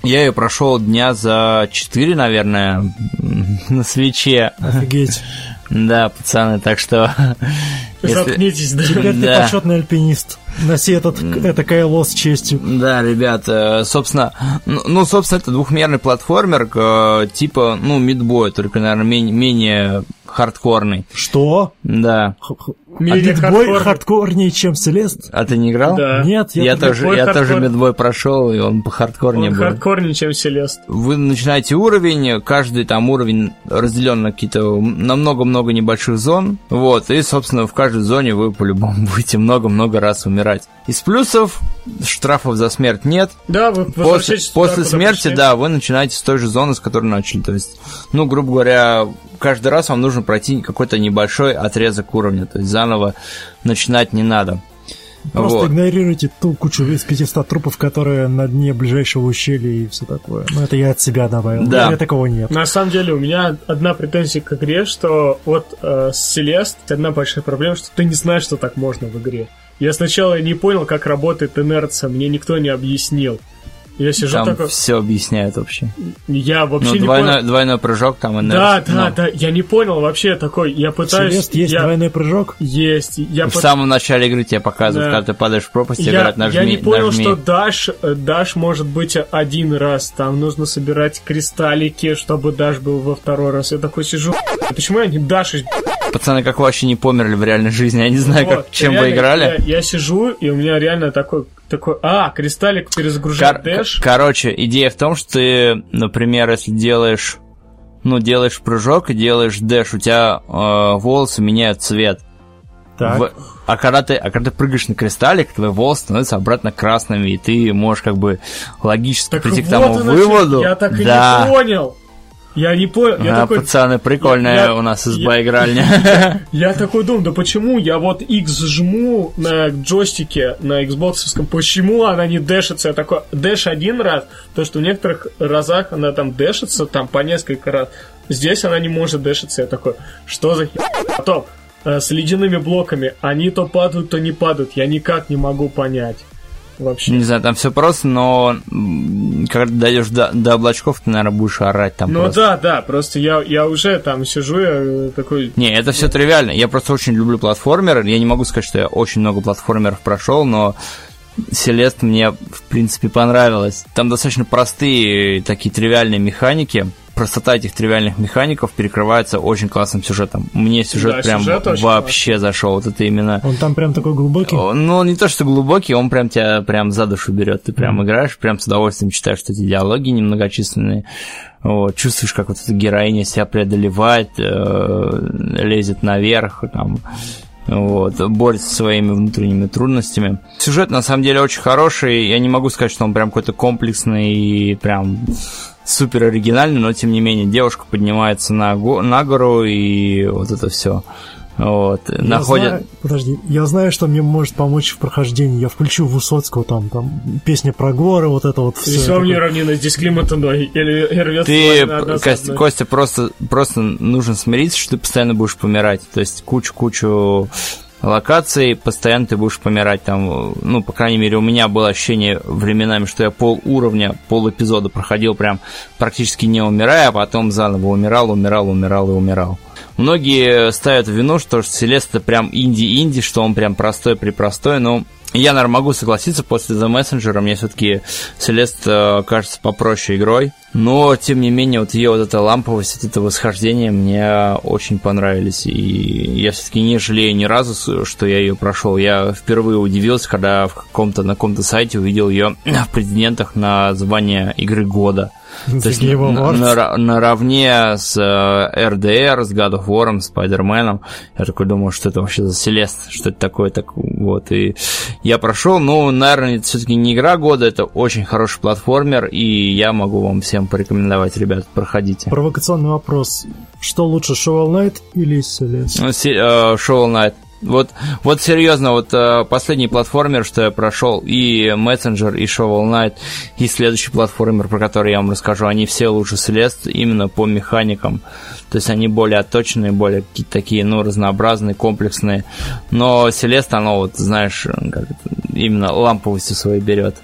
Я ее прошел дня за 4, наверное, <laughs> на свече. Офигеть. <laughs> Да, пацаны, так что... <laughs> Заткнитесь, да. Теперь ты почетный альпинист. Носи этот, это КЛО с честью. Да, ребят, э, собственно, ну, ну, собственно, это двухмерный платформер, э, типа, ну, мидбой, только, наверное, менее, менее хардкорный. Что? Да. А Meat Boy хардкорный. хардкорнее, чем Celeste? А ты не играл? Да. Нет, я, Я, тоже, я тоже хардкор. Meat Boy прошел, и он похардкорнее Он был. хардкорнее, чем Celeste. Вы начинаете уровень, каждый там уровень разделен на какие-то на много-много небольших зон, вот, и, собственно, в каждой зоне вы по-любому <laughs> будете много-много раз умирать. Из плюсов штрафов за смерть нет. Да, вы После, после смерти, пришли. да, вы начинаете с той же зоны, с которой начали. То есть, ну, грубо говоря, каждый раз вам нужно пройти какой-то небольшой отрезок уровня. То есть заново начинать не надо. Просто Вот. игнорируйте ту кучу из 500 трупов, которые на дне ближайшего ущелья и все такое. Ну, это я от себя добавил. Да. У меня такого нет. На самом деле у меня одна претензия к игре, что вот э, с Селест одна большая проблема, что ты не знаешь, что так можно в игре. Я сначала не понял, как работает инерция, мне никто не объяснил. Я сижу Там такой, все объясняют вообще. я вообще Ну, не двойной, понял. двойной прыжок там Да, энергия. да, ну, да, я не понял вообще такой, я пытаюсь... Селест есть я- двойной прыжок. Есть, я В пыт- самом начале игры тебе показывают, Да. когда ты падаешь в пропасть, Я, говорят, нажми, я не понял, нажми. что даш, э, даш может быть один раз. Там нужно собирать кристаллики, чтобы даш был во второй раз. Я такой сижу. Почему я не дашусь? Пацаны, как вы вообще не померли в реальной жизни? Я не знаю, как, Вот, чем реально, вы играли. Я, я сижу, и у меня реально такой, такой, а, кристаллик перезагружает Кор- дэш. короче, идея в том, что ты, например, если делаешь, ну, делаешь прыжок и делаешь дэш, у тебя э, волосы меняют цвет. Так. В- а, когда ты, а когда ты прыгаешь на кристаллик, твои волосы становятся обратно красными, и ты можешь как бы логически Так прийти к вот тому оно выводу. Я так и да. не понял. Я не понял. Я А, такой, пацаны, прикольная Я- у нас я- изба игральня. <laughs> Я такой думаю, да почему я вот X жму на джойстике, на Xbox, почему она не дэшится? Я такой, дэш один раз, то что в некоторых разах она там дэшится, там по несколько раз. Здесь она не может дэшиться. Я такой, что за хер? Потом, э, с ледяными блоками, они то падают, то не падают. Я никак не могу понять. Вообще. Не знаю, там все просто, но когда дойдешь до, до облачков, ты, наверное, будешь орать там Ну просто. да, да, просто я, я уже там сижу, я э, такой, Не, это все тривиально. Я просто очень люблю платформеры. Я не могу сказать, что я очень много платформеров прошел, но Селест мне, в принципе, понравилось. Там достаточно простые такие тривиальные механики. Простота этих тривиальных механиков перекрывается очень классным сюжетом. Мне сюжет Да, прям сюжет вообще зашел. Вот это именно... Он там прям такой глубокий. Ну, он не то, что глубокий, он прям тебя прям за душу берет. Ты прям играешь, прям с удовольствием читаешь, что эти диалоги немногочисленные. Вот, чувствуешь, как вот эта героиня себя преодолевает, э, лезет наверх, там, вот, борется со своими внутренними трудностями. Сюжет, на самом деле, очень хороший. Я не могу сказать, что он прям какой-то комплексный и прям супер оригинальный, но, тем не менее, девушка поднимается на, го- на гору, и вот это все. Вот, Я находят... знаю- подожди, я знаю, что мне может помочь в прохождении. Я включу Высоцкого, там, там, песня про горы, вот это вот все. Весьма мне равнина, здесь климат иной, или и рвется Ты, Кость-. Костя, просто, просто нужно смириться, что ты постоянно будешь помирать. То есть кучу-кучу локаций, постоянно ты будешь помирать там, ну, по крайней мере, у меня было ощущение временами, что я пол уровня, пол эпизода проходил прям практически не умирая, а потом заново умирал, умирал, умирал и умирал. Многие ставят вину, что Селест это прям инди-инди, что он прям простой-препростой, но я, наверное, могу согласиться, после The Messenger мне все-таки Селест э, кажется попроще игрой. Но, тем не менее, вот ее вот эта ламповость, это восхождение мне очень понравились. И я все-таки не жалею ни разу, что я ее прошел. Я впервые удивился, когда в каком-то на каком-то сайте увидел ее в претендентах на звание игры года. <laughs> То есть на- наравне с э, RDR, с God of War, Spider-Man. Я такой думаю, что это вообще за Селест, что это такое, так вот. И я прошел, ну, наверное, это все-таки не игра года, это очень хороший платформер, и я могу вам всем порекомендовать, ребят, проходите. Провокационный вопрос. Что лучше, Shovel Knight или Celeste? Ну, э, Shovel Knight. Вот, вот серьезно, вот э, последний платформер, что я прошел, и Messenger, и Shovel Knight, и следующий платформер, про который я вам расскажу, они все лучше Celeste именно по механикам. То есть они более отточенные, более какие-то такие, ну, разнообразные, комплексные. Но Celeste, оно вот, знаешь, как именно ламповостью своей берет.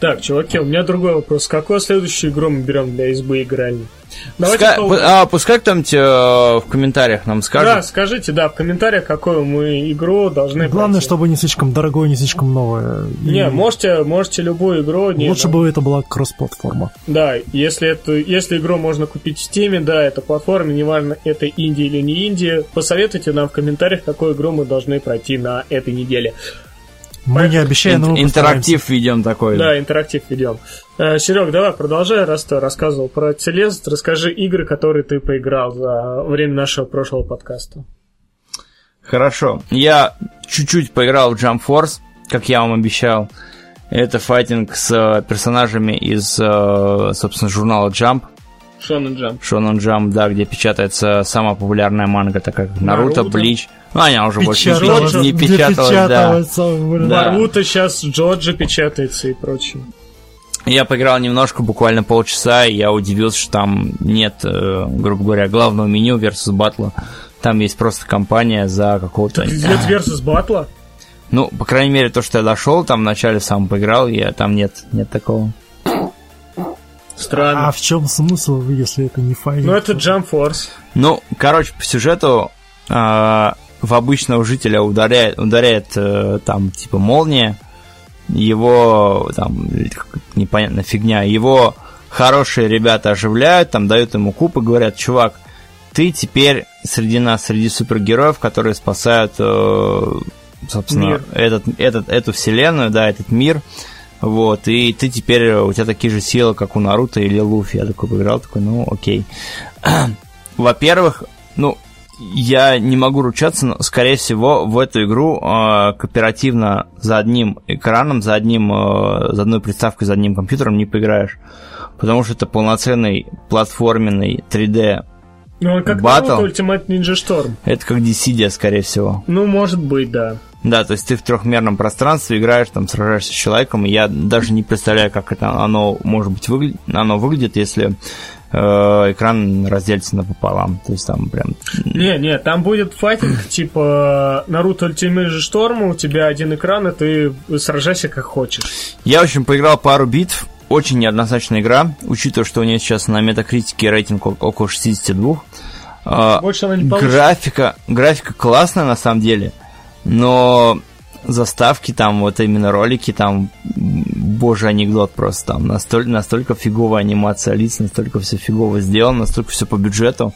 Так, чуваки, у меня другой вопрос. Какую следующую игру мы берем для избы игральни? Давайте Пускай, по- а, пускай кто-нибудь э, в комментариях нам Да, скажет. скажите, да, в комментариях, какую мы игру должны Главное, пройти. чтобы не слишком дорогое, не слишком новое. И Не, можете, можете любую игру. Не, Лучше ну, бы это была кросс-платформа. Да, если, эту, если игру можно купить в Steam, да, это платформа, неважно, это инди или не инди, посоветуйте нам в комментариях, какую игру мы должны пройти на этой неделе. Мы не обещаем, но мы постараемся. интерактив ведем такой. Да, интерактив ведем. Серег, давай, продолжай, раз ты рассказывал про Целест, расскажи игры, которые ты поиграл за время нашего прошлого подкаста. Хорошо. Я чуть-чуть поиграл в Jump Force, как я вам обещал. Это файтинг с э, персонажами из, э, собственно, журнала Jump. Шонен Джамп. Shonen Jump, да, где печатается самая популярная манга, такая как Наруто. Блич. Ну, она уже больше не, печаталась, да. блин. Да. Наруто сейчас Джоджи печатается и прочее. Я поиграл немножко, буквально полчаса, и я удивился, что там нет, э, грубо говоря, главного меню versus батла. Там есть просто компания за какого-то... Идет <clears throat> versus батла? Ну, по крайней мере, то, что я дошел, там вначале сам поиграл, и там нет, нет такого. Странно. А в чем смысл, если это не файлик? Ну, это Jump Force. Ну, короче, по сюжету а, в обычного жителя ударяет, ударяет э, там, типа, молния, его, там, непонятная фигня, его хорошие ребята оживляют, там, дают ему куб и говорят, чувак, ты теперь среди нас, среди супергероев, которые спасают, э, собственно, Мир. Этот, этот, эту вселенную, да, этот мир, вот, и ты теперь, э, у тебя такие же силы, как у Наруто или Луфи. Я такой поиграл, такой, ну, окей. <clears throat> Во-первых, ну, я не могу ручаться, но, скорее всего, в эту игру э, кооперативно за одним экраном, за, одним, э, за одной приставкой, за одним компьютером не поиграешь. Потому что это полноценный платформенный 3D. Ну, он как Battle. Naruto Ultimate Ninja Storm. Это как Dissidia, скорее всего. Ну, может быть, да. Да, то есть ты в трехмерном пространстве играешь, там сражаешься с человеком, и я даже не представляю, как это оно может быть выглядит, оно выглядит, если э, экран разделится напополам. То есть там прям Не, не, там будет файтинг <clears throat> типа Naruto Ultimate Storm, у тебя один экран, и ты сражайся как хочешь. Я, в общем, поиграл пару битв. Очень неоднозначная игра, учитывая, что у нее сейчас на метакритике рейтинг около 62. А, Больше она не получится. графика, графика классная на самом деле, но заставки там, вот именно ролики, там, боже, анекдот просто там, настолько, настолько фиговая анимация лиц, настолько все фигово сделано, настолько все по бюджету,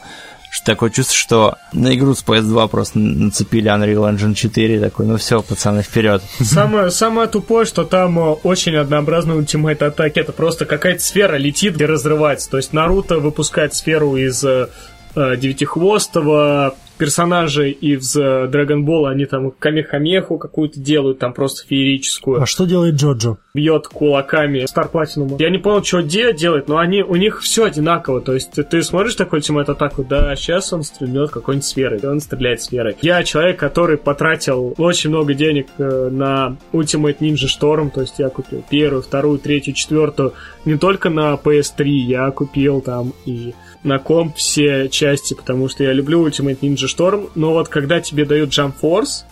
что такое чувство, что на игру с PS2 просто нацепили Unreal Engine 4, такой, ну все, пацаны, вперед. Самое, самое тупое, что там э, очень однообразный ультимейт атаки. Это просто какая-то сфера летит и разрывается. То есть Наруто выпускает сферу из э, э, девятихвостого персонажа из э, Dragon Ball. Они там камехамеху какую-то делают, там просто феерическую. А что делает Джоджо? бьет кулаками Star Platinum. Я не понял, что Диа делает, но они, у них все одинаково. То есть ты, ты смотришь такой ультимейт атаку, да, сейчас он стрельнет какой-нибудь сферой, и он стреляет сферой. Я человек, который потратил очень много денег э, на Ultimate Ninja Storm, то есть я купил первую, вторую, третью, четвертую, не только на PS3, я купил там и на комп все части, потому что я люблю Ultimate Ninja Storm, но вот когда тебе дают Jump Force,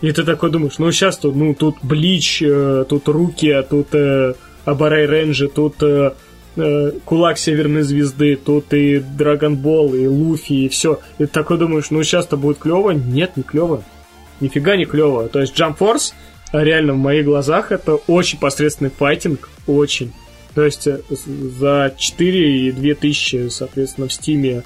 и ты такой думаешь, ну сейчас тут, ну тут Блич, э, тут Руки, тут э, Абарай Рейнджи, тут э, э, Кулак Северной Звезды, тут и Драгонбол, и Луфи, и все. И ты такой думаешь, ну сейчас-то будет клево. Нет, не клево. Нифига не клево. То есть Jump Force, а реально в моих глазах, это очень посредственный файтинг. Очень. То есть э, за 4 и 2 тысячи, соответственно, в Стиме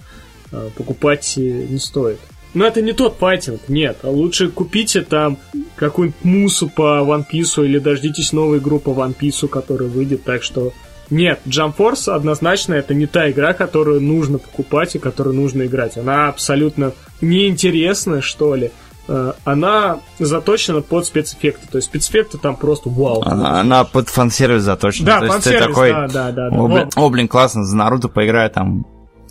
покупать э, не стоит. Но это не тот файтинг, нет. А лучше купите там какую-нибудь мусу по One Piece или дождитесь новой игру по One Piece, которая выйдет. Так что нет, Jump Force однозначно это не та игра, которую нужно покупать и которую нужно играть. Она абсолютно неинтересная, что ли. Э, Она заточена под спецэффекты. То есть спецэффекты там просто вау. Она, она под фан-сервис заточена. Да, То есть ты такой, да, да, да. О, блин, о, блин, классно, за Наруто поиграю там.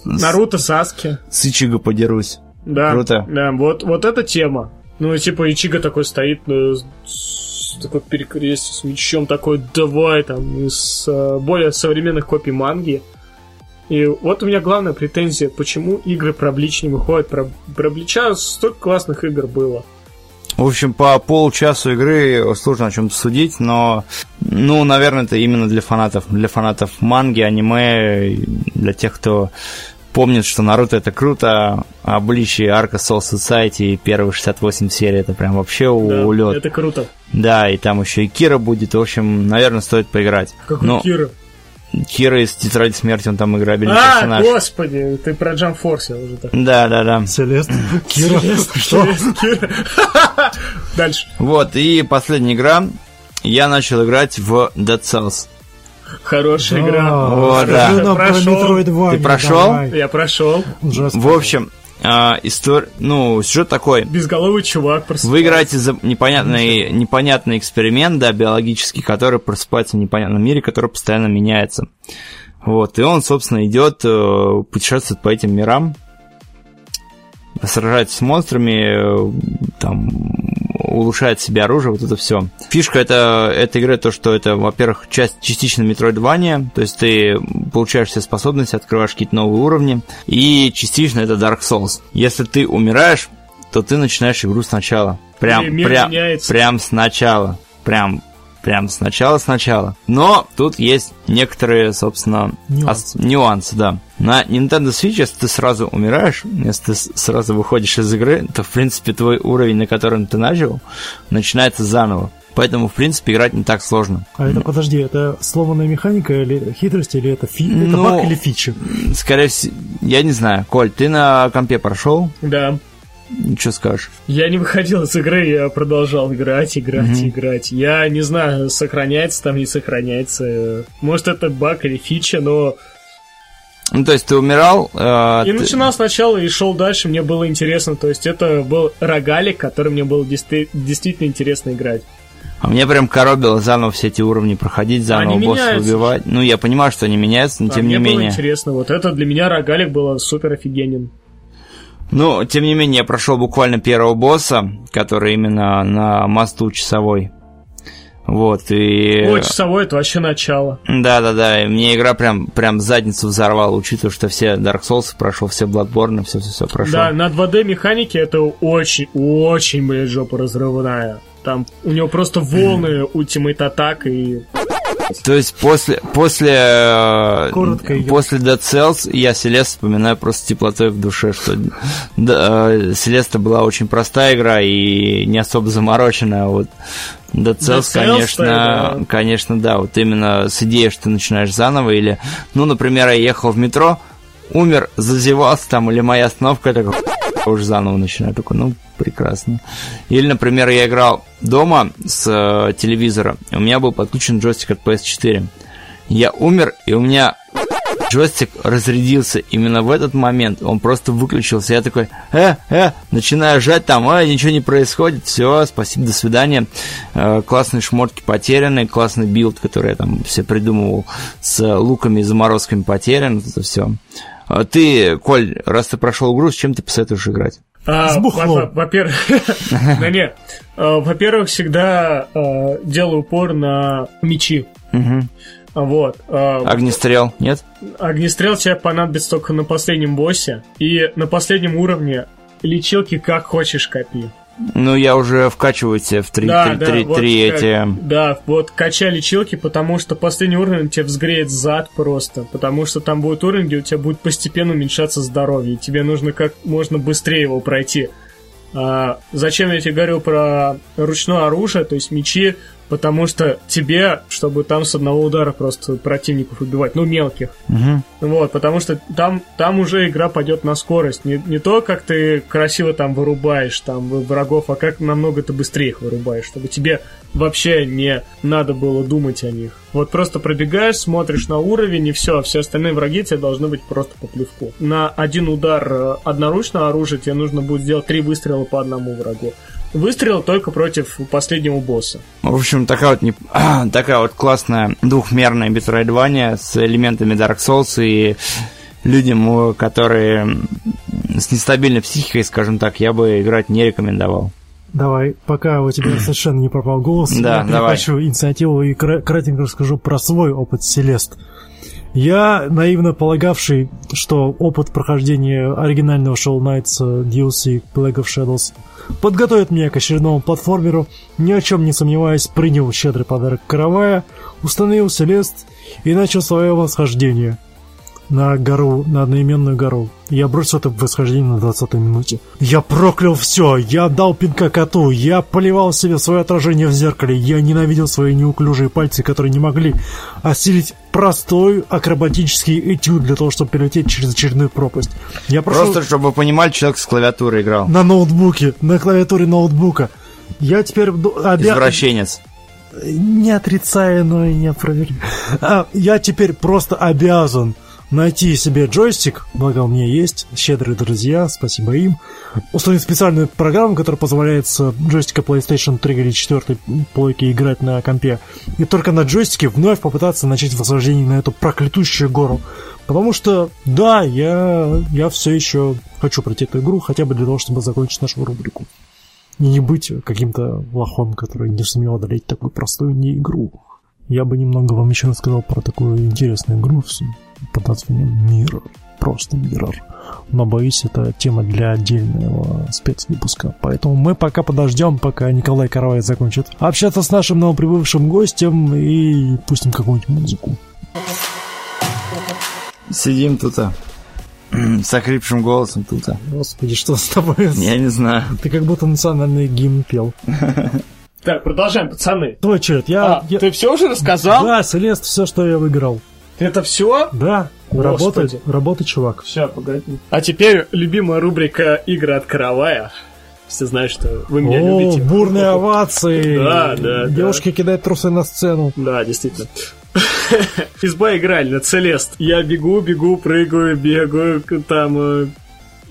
Наруто Саски. С Ичиго подерусь. Да, Круто. Да, вот, вот эта тема. Ну, и типа Ичига такой стоит, ну, с- такой перекрестие, с мечом такой, давай, там, из э, более современных копий манги. И вот у меня главная претензия, почему игры про Блич не выходят. Про, про Блича столько классных игр было. В общем, по полчасу игры сложно о чем-то судить, но, ну, наверное, это именно для фанатов. Для фанатов манги, аниме, для тех, кто помнит, что Наруто это круто, а Бличи, Арка Soul Society и первые 68 серий это прям вообще Да, улет. это круто. Да, и там еще и Кира будет. В общем, наверное, стоит поиграть. Какой Но Кира? Кира из Тетради смерти, он там играбельный А, персонаж. господи, ты про Jump Force я уже так. Да, да, да. Селест. <laughs> Кира. Что? Кира. <laughs> Дальше. Вот, и последняя игра. Я начал играть в Dead Cells. Хорошая игра. О, да. Про Ты прошел? давай. Я прошел. В общем, история, ну, сюжет такой. Безголовый чувак просто. Вы играете за непонятный, непонятный эксперимент, да, биологический, который просыпается в непонятном мире, который постоянно меняется. Вот, и он, собственно, идет, э, путешествует по этим мирам, сражается с монстрами, э, там, улучшает себе оружие, вот это все. Фишка это, этой игры то, что это, во-первых, часть частично Metroidvania, то есть ты получаешь все способности, открываешь какие-то новые уровни, и частично это Dark Souls. Если ты умираешь, то ты начинаешь игру сначала. Прям, прям, меняется. прям сначала. Прям, прям сначала-сначала. Но тут есть некоторые, собственно, Нюансы. ос- нюансы, да. На Nintendo Switch, если ты сразу умираешь, если ты сразу выходишь из игры, то, в принципе, твой уровень, на котором ты начал, начинается заново. Поэтому, в принципе, играть не так сложно. А это, подожди, это сломанная механика или хитрость, или это, фи... это Ну, баг или фича? Скорее всего, я не знаю. Коль, ты на компе прошел? Да. Что скажешь? Я не выходил из игры, я продолжал играть, играть, играть. Я не знаю, сохраняется там, не сохраняется. Может, это баг или фича, но... Ну, то есть ты умирал, э, И ты- начинал сначала и шел дальше, мне было интересно. То есть это был рогалик, который мне было действи- действительно интересно играть. А мне прям коробило заново все эти уровни проходить, заново Они босса меняются. убивать. Ну, я понимаю, что они меняются, но А тем мне не было менее. интересно. Вот это для меня рогалик было супер офигенен. Ну, тем не менее, я прошел буквально первого босса, который именно на мосту часовой. Вот, и... Ой, часовой это вообще начало. Да-да-да, и мне игра прям, прям задницу взорвала, учитывая, что все Dark Souls прошел, все Bloodborne, все-все-все прошел. Да, на 2D механике это очень, очень, блядь, жопа разрывная. Там у него просто волны <clears throat> ультимейт атак и... То есть после, после, э, Коротко после Dead Cells я Селест вспоминаю просто теплотой в душе, что да, э, Селеста была очень простая игра и не особо замороченная, а вот Dead Cells, Cells, конечно, да. конечно, да, вот именно с идеей, что ты начинаешь заново, или, ну, например, я ехал в метро, умер, зазевался там, или моя остановка, такой, уже заново начинаю, такой, ну, прекрасно. Или, например, я играл дома с э, телевизора, у меня был подключен джойстик от PS4. Я умер, и у меня джойстик разрядился именно в этот момент. Он просто выключился. Я такой, э, э, начинаю жать там, а, ничего не происходит. Все, спасибо, до свидания. Э, классные шмотки потеряны, классный билд, который я там все придумывал с луками и заморозками потерян. Это все. Ты, Коль, раз ты прошел игру, с чем ты посоветуешь играть? А, С бухлом. во- во- Во-первых, <laughs> да не. А, Во-первых, всегда а, делаю упор на мечи. А, Вот. А, Огнестрел, нет? Огнестрел тебе понадобится только на последнем боссе. И на последнем уровне лечилки как хочешь копи. Ну, я уже вкачиваю тебе в три, три, три- вот три как- эти... Да, вот качай лечилки, потому что последний уровень тебе взгреет зад просто. Потому что там будет уровень, где у тебя будет постепенно уменьшаться здоровье. И тебе нужно как можно быстрее его пройти. А, зачем я тебе говорю про ручное оружие, то есть мечи? Потому что тебе, чтобы там с одного удара просто противников убивать, ну мелких. Мгм. Вот, потому что там, там уже игра пойдет на скорость. Не, не то, как ты красиво там вырубаешь там врагов, а как намного ты быстрее их вырубаешь, чтобы тебе вообще не надо было думать о них. Вот просто пробегаешь, смотришь на уровень и все, все остальные враги тебе должны быть просто по плевку. На один удар э, одноручного оружия тебе нужно будет сделать три выстрела по одному врагу. Выстрел только против последнего босса. В общем, такая вот, не- <clears throat> такая вот классная двухмерная Metroidvania с элементами Dark Souls и людям, э, которые с нестабильной психикой, скажем так, я бы играть не рекомендовал. Давай, пока у тебя <clears throat> совершенно не пропал голос, Да, я перехвачу инициативу и кра- кратенько расскажу про свой опыт Селест. Я, наивно полагавший, что опыт прохождения оригинального Shovel Knights DLC Plague of Shadows подготовит меня к очередному платформеру, ни о чем не сомневаясь, принял щедрый подарок Каравая, установил Селест и начал свое восхождение на гору, на одноименную гору. Я бросил это восхождение на 20 минуте. Я проклял все, я дал пинка коту, я поливал себе свое отражение в зеркале, я ненавидел свои неуклюжие пальцы, которые не могли осилить простой акробатический этюд для того, чтобы перелететь через очередную пропасть. Я прошел Просто, чтобы вы понимали, человек с клавиатурой играл. на ноутбуке, на клавиатуре ноутбука. Я теперь обязан... Извращенец. Не отрицая, но и не опровергая. А, я теперь просто обязан найти себе джойстик, благо у меня есть, щедрые друзья, спасибо им, установить специальную программу, которая позволяет с джойстика PlayStation 3 или 4 плойки играть на компе, и только на джойстике вновь попытаться начать восхождение на эту проклятущую гору. Потому что, да, я, я все еще хочу пройти эту игру, хотя бы для того, чтобы закончить нашу рубрику. И не быть каким-то лохом, который не сумел одолеть такую простую не игру. Я бы немного вам еще рассказал про такую интересную игру под названием Mirror. Просто Mirror. Но боюсь, это тема для отдельного спецвыпуска. Поэтому мы пока подождем, пока Николай Каравай закончит общаться с нашим новоприбывшим гостем и пустим какую-нибудь музыку. Сидим тут, а, <clears throat> с охрипшим голосом тут. а. Господи, что с тобой? Я не знаю. Ты как будто национальный гимн пел. Так, продолжаем, пацаны. Твой черед, я... А, я- ты все уже рассказал? Да, Селест, все, что я выиграл. Это все? Да, Господи. работай, работай, чувак. Все, погоди. А теперь любимая рубрика «Игры от каравая». Все знают, что вы меня О, любите. бурные овации. Да, да, Девушки кидают трусы на сцену. Да, действительно. <laughs> Изба играли на Целест. Я бегу, бегу, прыгаю, бегаю, там э,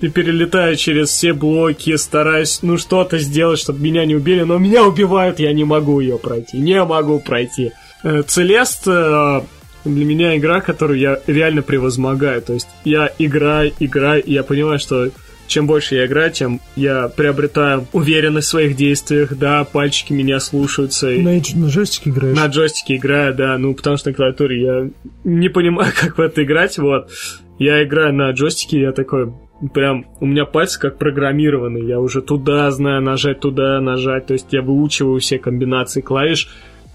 и перелетаю через все блоки, стараюсь, ну, что-то сделать, чтобы меня не убили, но меня убивают, я не могу ее пройти, не могу пройти. Э, Целест э, для меня игра, которую я реально превозмогаю, то есть я играю, играю, и я понимаю, что чем больше я играю, тем я приобретаю уверенность в своих действиях, да, пальчики меня слушаются. и- На, эйдж- на джойстике играешь? на джойстике играю, да, ну, потому что на клавиатуре я не понимаю, <laughs> как в это играть, вот. Я играю на джойстике, я такой, прям, у меня пальцы как программированные, я уже туда знаю нажать, туда нажать, то есть я выучиваю все комбинации клавиш,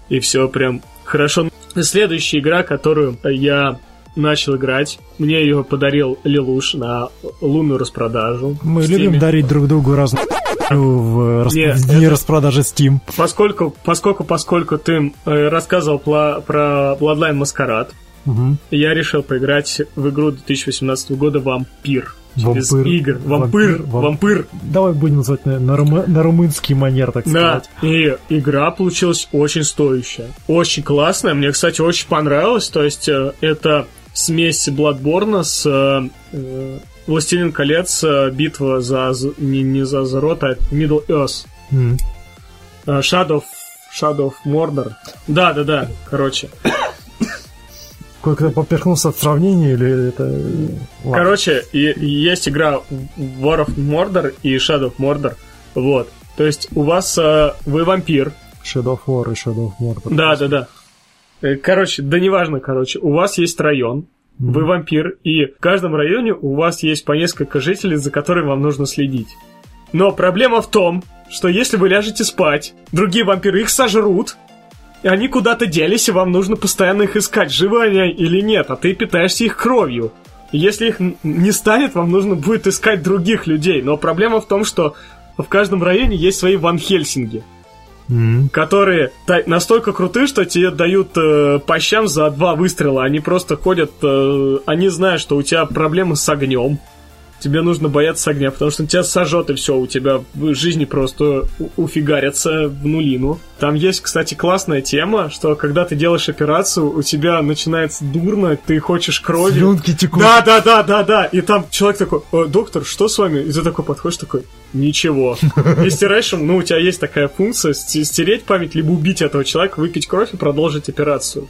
и все прям хорошо. Следующая игра, которую я начал играть, мне ее подарил Лилуш на лунную распродажу. Мы любим дарить друг другу разную в, рас- Нет, в дни распродажи Steam. Поскольку, поскольку, поскольку ты э, рассказывал пла- про Bloodline Masquerade, Мгм. я решил поиграть в игру 2018 года «Вампир». Вампир. игр. Вампир. Вампир. Вампир. Давай будем называть на, на, рума- на румынский манер, так Да, сказать. и игра получилась очень стоящая. Очень классная. Мне, кстати, очень понравилось. То есть, э, это смесь Bloodborne с э, э, Властелин колец, э, битва за... Не, не за Азерот, а Middle Earth. Э, Shadow, Shadow of Mordor. Да, да, да, короче. Кое-кто поперхнулся от сравнения или это... Ладно. Короче, и, и есть игра War of Mordor и Shadow of Mordor. Вот. То есть у вас э, вы вампир. Shadow of War и Shadow of Mordor. Да, да, да. Э, Короче, да неважно, короче, у вас есть район, вы вампир, и в каждом районе у вас есть по несколько жителей, за которыми вам нужно следить. Но проблема в том, что если вы ляжете спать, другие вампиры их сожрут, и они куда-то делись, и вам нужно постоянно их искать, живы они или нет, а ты питаешься их кровью. И если их не станет, вам нужно будет искать других людей. Но проблема в том, что в каждом районе есть свои Ван Хельсинги М. которые настолько крутые, что тебе дают э, по щам за два выстрела. Они просто ходят, э, они знают, что у тебя проблемы с огнем. Тебе нужно бояться огня, потому что тебя сожжет и все, у тебя в жизни просто уфигарятся в нулину. Там есть, кстати, классная тема, что когда ты делаешь операцию, у тебя начинается дурно, ты хочешь крови. Слюнки текут. Да, да, да, да, да. И там человек такой, «Э, доктор, что с вами? И ты такой подходишь, такой, ничего. <laughs> И стираешь, ему, ну, у тебя есть такая функция, сте- стереть память, либо убить этого человека, выпить кровь и продолжить операцию.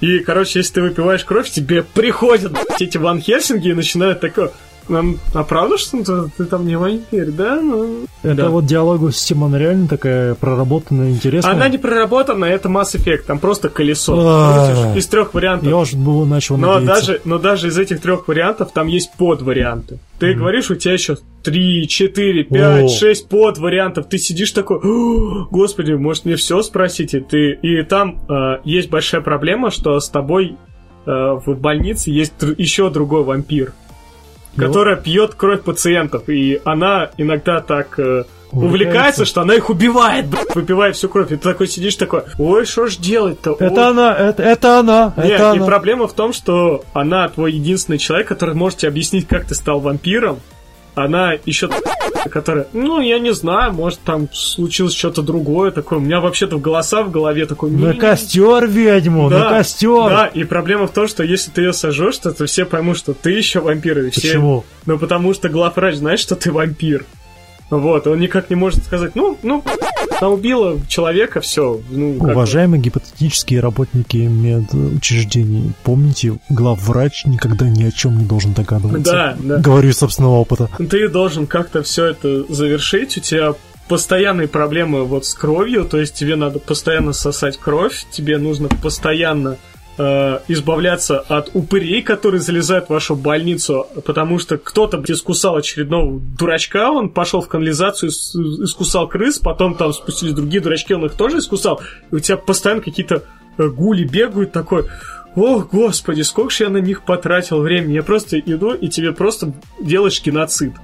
И, короче, если ты выпиваешь кровь, тебе приходят эти Ван Хельсинги и начинают такое, Нам, а правда, что ты, ты там не вампир, да? Ну, Это да. вот диалоговая система, она реально такая проработанная, интересная. Она не проработана, это Mass Effect, там просто колесо. А. Из трех вариантов. Я уже было начал Но надеяться. даже, но даже из этих трех вариантов там есть подварианты. Ты говоришь, у тебя еще 3, 4, 5, О. 6 подвариантов. Ты сидишь такой, «О, господи, может мне все спросить? И, ты, и там э, есть большая проблема, что с тобой э, в больнице есть др- еще другой вампир, Ну. которая пьет кровь пациентов. И она иногда так... э, Увлекается. Что она их убивает, блядь, выпивая всю кровь. И ты такой сидишь такой, ой, что ж делать-то? Ой». Это она, это, это она, Нет, это и она. проблема в том, что она твой единственный человек, который может тебе объяснить, как ты стал вампиром. Она еще которая, ну, я не знаю, может, там случилось что-то другое такое. У меня вообще-то голоса в голове такой... На костер ведьму, на костер. Да, и проблема в том, что если ты ее сожжешь, то, то все поймут, что ты еще вампир. И все... Почему? Ну, потому что главврач знает, что ты вампир. Вот, он никак не может сказать, ну, ну, она убила человека, все. Ну, как. Уважаемые гипотетические работники медучреждений, помните, главврач никогда ни о чем не должен догадываться. Да, да. Говорю из собственного опыта. ты должен как-то все это завершить. У тебя постоянные проблемы вот с кровью, то есть тебе надо постоянно сосать кровь, тебе нужно постоянно э, избавляться от упырей, которые залезают в вашу больницу, потому что кто-то искусал очередного дурачка, он пошел в канализацию, ис- искусал крыс, потом там спустились другие дурачки, он их тоже искусал, и у тебя постоянно какие-то э, гули бегают, такой, Ох, господи, сколько же я на них потратил времени. Я просто иду, и тебе просто делаешь геноцид.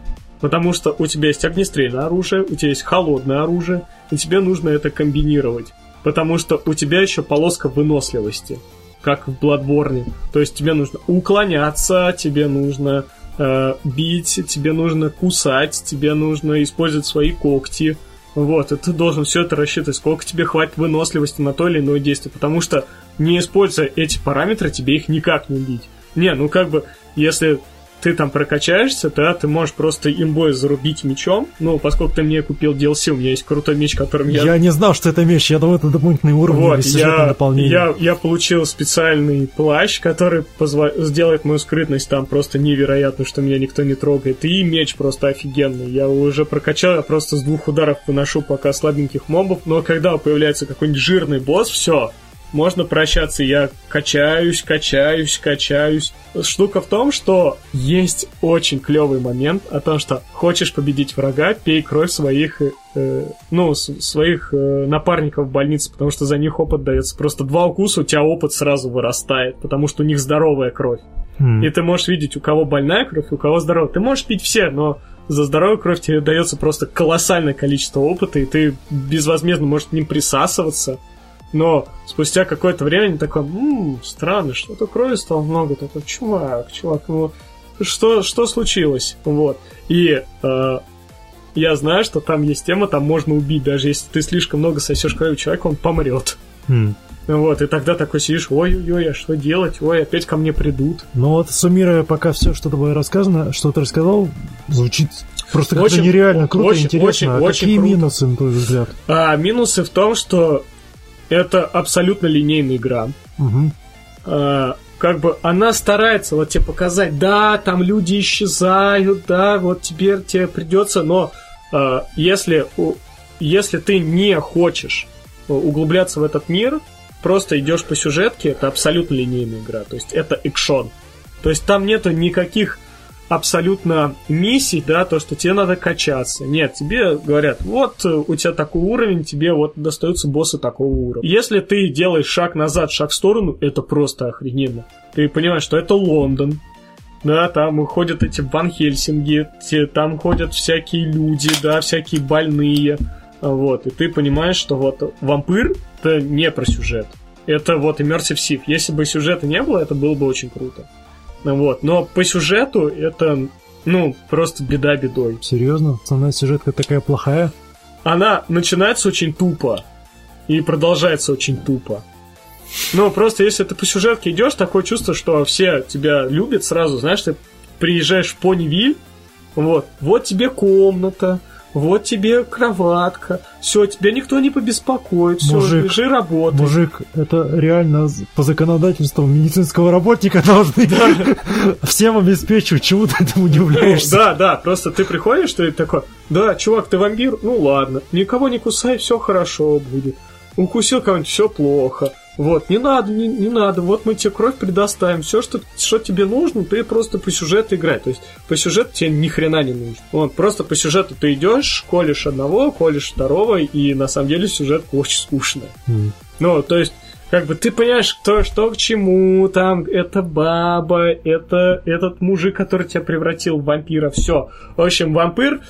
Потому что у тебя есть огнестрельное оружие, у тебя есть холодное оружие, и тебе нужно это комбинировать. Потому что у тебя еще полоска выносливости, как в Bloodborne. То есть тебе нужно уклоняться, тебе нужно э, бить, тебе нужно кусать, тебе нужно использовать свои когти. Вот, и ты должен все это рассчитывать, сколько тебе хватит выносливости на то или иное действие. Потому что, не используя эти параметры, тебе их никак не убить. Не, ну как бы, если ты там прокачаешься, да, ты можешь просто имбой зарубить мечом. Ну, поскольку ты мне купил DLC, у меня есть крутой меч, которым я... Я... не знал, что это меч, я думал, это дополнительный уровень Вот, или я, дополнение. я, я получил специальный плащ, который позва- сделает мою скрытность там просто невероятно, что меня никто не трогает. И меч просто офигенный. Я уже прокачал, я просто с двух ударов выношу пока слабеньких мобов. Но когда появляется какой-нибудь жирный босс, все, можно прощаться. Я качаюсь, качаюсь, качаюсь. Штука в том, что есть очень клевый момент о том, что хочешь победить врага, пей кровь своих, э, ну, с- своих э, напарников в больнице, потому что за них опыт дается. Просто два укуса, у тебя опыт сразу вырастает, потому что у них здоровая кровь. Хм. И ты можешь видеть, у кого больная кровь, у кого здоровая. Ты можешь пить все, но за здоровую кровь тебе дается просто колоссальное количество опыта, и ты безвозмездно можешь к ним присасываться. Но спустя какое-то время они такой, «М, странно, что-то крови стало много. Такой, чувак, чувак, ну что, что случилось? Вот. И э, я знаю, что там есть тема, там можно убить, даже если ты слишком много сосешь крови человека, он помрет. Хм. Вот, и тогда такой сидишь, ой-ой-ой, а что делать? Ой, опять ко мне придут. Ну вот, суммируя пока все, что тобой рассказано, что ты рассказал, звучит просто как-то нереально круто очень- и интересно. очень- а очень какие круто. минусы, на твой взгляд? А минусы в том, что это абсолютно линейная игра. Мгм. А, как бы она старается вот тебе показать, да, там люди исчезают, да, вот теперь тебе придется, но а, если, если ты не хочешь э, углубляться в этот мир, просто идешь по сюжетке, это абсолютно линейная игра, то есть это экшон. То есть там нету никаких абсолютно миссий, да, то, что тебе надо качаться. Нет, тебе говорят, вот э, у тебя такой уровень, тебе вот достаются боссы такого уровня. Если ты делаешь шаг назад, шаг в сторону, это просто охрененно. Ты понимаешь, что это Лондон, да, там ходят эти Ван Хельсинги, там ходят всякие люди, да, всякие больные, вот, и ты понимаешь, что вот вампир это не про сюжет, это вот Immersive Civ. Если бы сюжета не было, это было бы очень круто. Вот, но по сюжету это, ну, просто беда бедой. Серьезно? Основная сюжетка такая плохая? Она начинается очень тупо и продолжается очень тупо. Ну, просто если ты по сюжетке идешь, такое чувство, что все тебя любят сразу, знаешь, ты приезжаешь в Понивиль, вот, вот тебе комната, вот тебе кроватка, все, тебя никто не побеспокоит, все, Мужик, лежи, работай. Мужик, это реально по законодательству медицинского работника <laughs> должны всем обеспечивать, чего ты этому удивляешься? да, да, просто ты приходишь, ты такой, да, чувак, ты вампир, ну ладно, никого не кусай, все хорошо будет. Укусил кого-нибудь, все плохо. Вот, не надо, не, не надо, вот мы тебе кровь предоставим, все, что, что тебе нужно, ты просто по сюжету играй. То есть по сюжету тебе ни хрена не нужно. Вот, просто по сюжету ты идешь, колешь одного, колешь второго, и на самом деле сюжет очень скучный. М. Ну, то есть, как бы ты понимаешь, кто, что к чему, там, это баба, это этот мужик, который тебя превратил в вампира, все. В общем, вампир,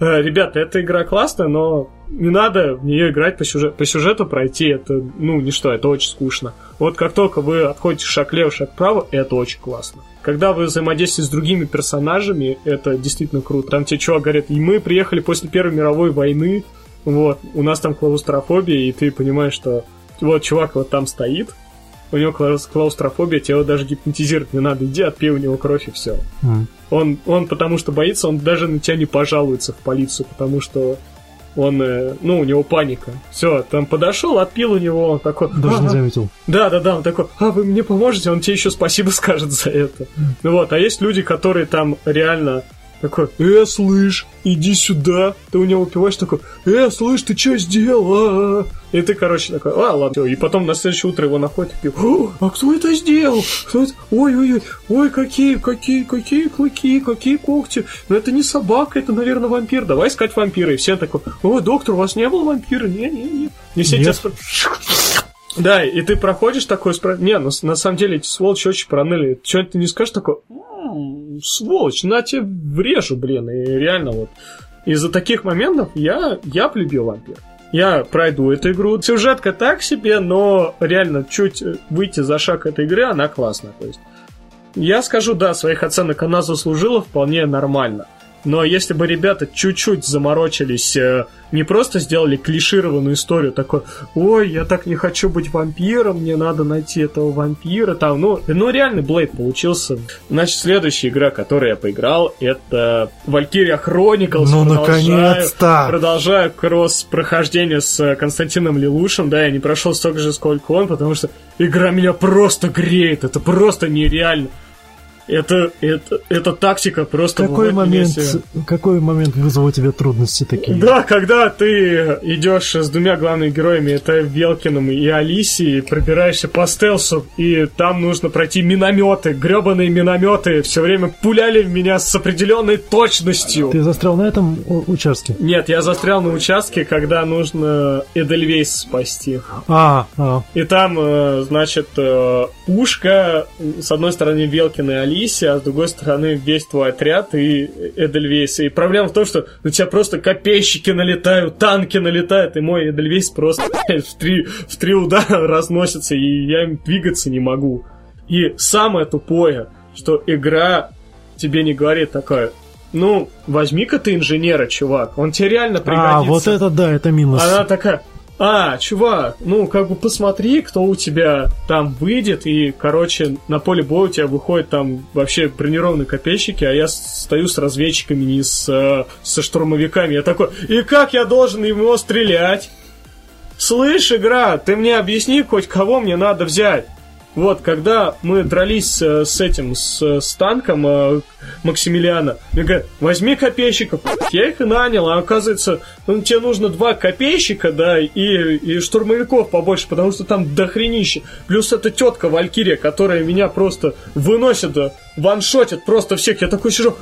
ребята, эта игра классная, но не надо в нее играть по сюжету, по сюжету пройти, это, ну, ничто, это очень скучно. Вот как только вы отходите шаг лево, шаг вправо, это очень классно. Когда вы взаимодействуете с другими персонажами, это действительно круто. Там тебе чувак говорит, и мы приехали после Первой мировой войны, вот, у нас там клаустрофобия, и ты понимаешь, что вот чувак вот там стоит, у него клаус- клаустрофобия, его даже гипнотизировать не надо, иди отпей у него кровь и все. М. Он, он потому что боится, он даже на тебя не пожалуется в полицию, потому что он, э, ну, у него паника. Все, там подошел, отпил у него, он такой... Даже не заметил. Да, да, да, он такой, а вы мне поможете, он тебе еще спасибо <laughs> скажет за это. Ну вот, а есть люди, которые там реально такой, э, слышь, иди сюда. Ты у него выпиваешь такой, э, слышь, ты что сделал? И ты, короче, такой, а, ладно. всё». И потом на следующее утро его находят и такие, «О, а кто это сделал? Кто это? Ой-ой-ой, ой, какие, какие, какие клыки, какие когти. Ну это не собака, это, наверное, вампир. Давай искать вампира. И все такой, о, доктор, у вас не было вампира? Не-не-не. И все тебя Нет. спрашивают, да, и ты проходишь такой, спра... не, ну, с- на самом деле эти сволочи очень проныли. Что ты не скажешь такой, «М, сволочь, на тебе врежу, блин, и реально вот. Из-за таких моментов я, я полюбил вампир. Я пройду эту игру. Сюжетка так себе, но реально чуть э, выйти за шаг этой игры, она классная. То есть я скажу, да, своих оценок она заслужила вполне нормально. Но если бы ребята чуть-чуть заморочились, э, не просто сделали клишированную историю, такой, ой, я так не хочу быть вампиром, мне надо найти этого вампира, там, ну, ну реально Блейд получился. Значит, следующая игра, которую я поиграл, это Valkyria Chronicles. Ну, наконец-то! Продолжаю кросс-прохождение с э, Константином Лелушем, да, я не прошел столько же, сколько он, потому что игра меня просто греет, это просто нереально. Это, это, это тактика просто... Какой момент, какой момент вызвал у тебя трудности такие? Да, когда ты идешь с двумя главными героями, это Велкиным и Алисией, пробираешься по стелсу, и там нужно пройти минометы, гребаные минометы, все время пуляли в меня с определенной точностью. Ты застрял на этом участке? Нет, я застрял на участке, когда нужно Эдельвейс спасти. А, а, И там, э, значит, э, пушка, с одной стороны Велкин и Алисия, а с другой стороны весь твой отряд и Эдельвейс. И проблема в том, что на тебя просто копейщики налетают, танки налетают, и мой Эдельвейс просто в три, в три удара <laughs> разносится, и я им двигаться не могу. И самое тупое, что игра тебе не говорит такое, ну, возьми-ка ты инженера, чувак, он тебе реально пригодится. а, вот это да, это минус. Она такая, а, чувак, ну, как бы посмотри, кто у тебя там выйдет, и, короче, на поле боя у тебя выходят там вообще бронированные копейщики, а я стою с разведчиками, не с, э, со штурмовиками. Я такой, и как я должен его стрелять? Слышь, игра, ты мне объясни хоть кого мне надо взять. Вот, когда мы дрались э, с этим, с, с танком э, Максимилиана, мне говорят, возьми копейщиков. Я их и нанял, а оказывается, ну, тебе нужно два копейщика, да, и, и штурмовиков побольше, потому что там дохренище. Плюс эта тетка Валькирия, которая меня просто выносит, ваншотит просто всех. Я такой сижу,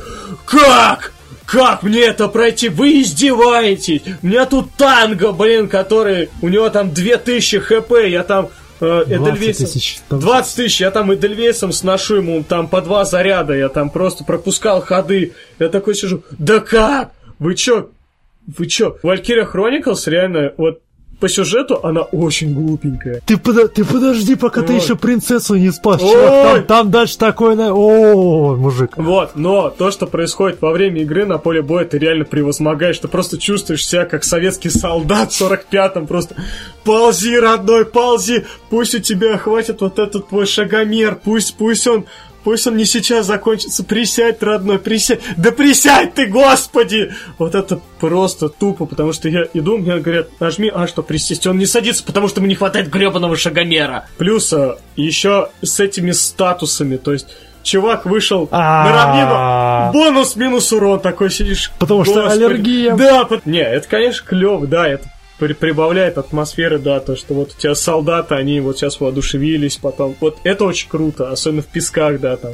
как? Как мне это пройти? Вы издеваетесь! У меня тут танго, блин, который... У него там 2000 хп, я там... э, 20 Эдельвейсом- тысяч. Там- 20 тысяч, я там Эдельвейсом сношу ему там по два заряда, я там просто пропускал ходы. Я такой сижу, да как? Вы чё? Вы чё? Valkyria Chronicles реально, вот по сюжету она очень глупенькая. Ты, подо- ты подожди, пока ты Ой. еще принцессу не спас. Чувак. там, там дальше такое... на- О, мужик. Вот, но то, что происходит во время игры на поле боя, ты реально превозмогаешь, ты просто чувствуешь себя как советский солдат в 45-м, просто ползи, родной, ползи, пусть у тебя хватит вот этот твой шагомер, пусть, пусть он Пусть он не сейчас закончится. Присядь, родной, присядь. Да присядь ты, господи! Вот это просто тупо, потому что я иду, мне говорят, нажми, а что, присесть? Он не садится, потому что ему не хватает гребаного шагомера. Плюс а, еще с этими статусами, то есть чувак вышел на равнину, бонус минус урон, такой сидишь. Потому что аллергия. Да, не, это, конечно, клево, да, это при- прибавляет атмосферы, да, то, что вот у тебя солдаты, они вот сейчас воодушевились, потом, вот это очень круто, особенно в песках, да, там.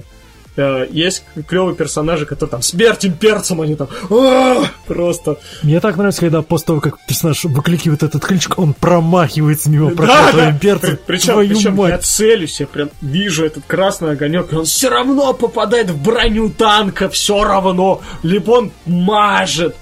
Э, Есть клевые персонажи, которые там смерть имперцам, они там «А!» просто. Мне так нравится, когда после того, как персонаж выкликивает этот кличку, он промахивается мимо Да, да. имперца. Причем, Твою причем я целюсь, я прям вижу этот красный огонек, и он все равно попадает в броню танка, все равно. Либо он мажет.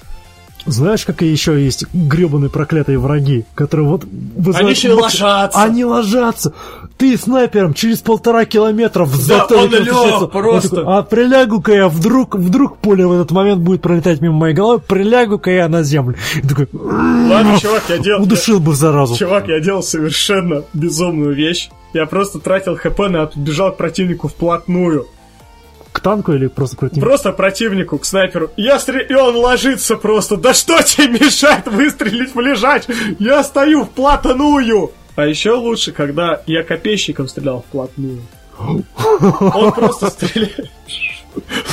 Знаешь, какие еще есть гребаные проклятые враги, которые вот... вызывают Они еще и ложатся. Они ложатся. Ты снайпером через полтора километра в Да, он лёг отлетается. Он просто. такой, а прилягу-ка я, вдруг, вдруг пуля в этот момент будет пролетать мимо моей головы, прилягу-ка я на землю. И такой, Ладно, чувак, я делал... удушил бы заразу. Чувак, я делал совершенно безумную вещь. Я просто тратил хп на бежал к противнику вплотную. К танку или просто к противнику? Просто противнику, к снайперу. Я стрел... И он ложится просто. Да что тебе мешает выстрелить в лежач? Я стою вплотную. А еще лучше, когда я копейщиком стрелял вплотную. Он просто стреляет.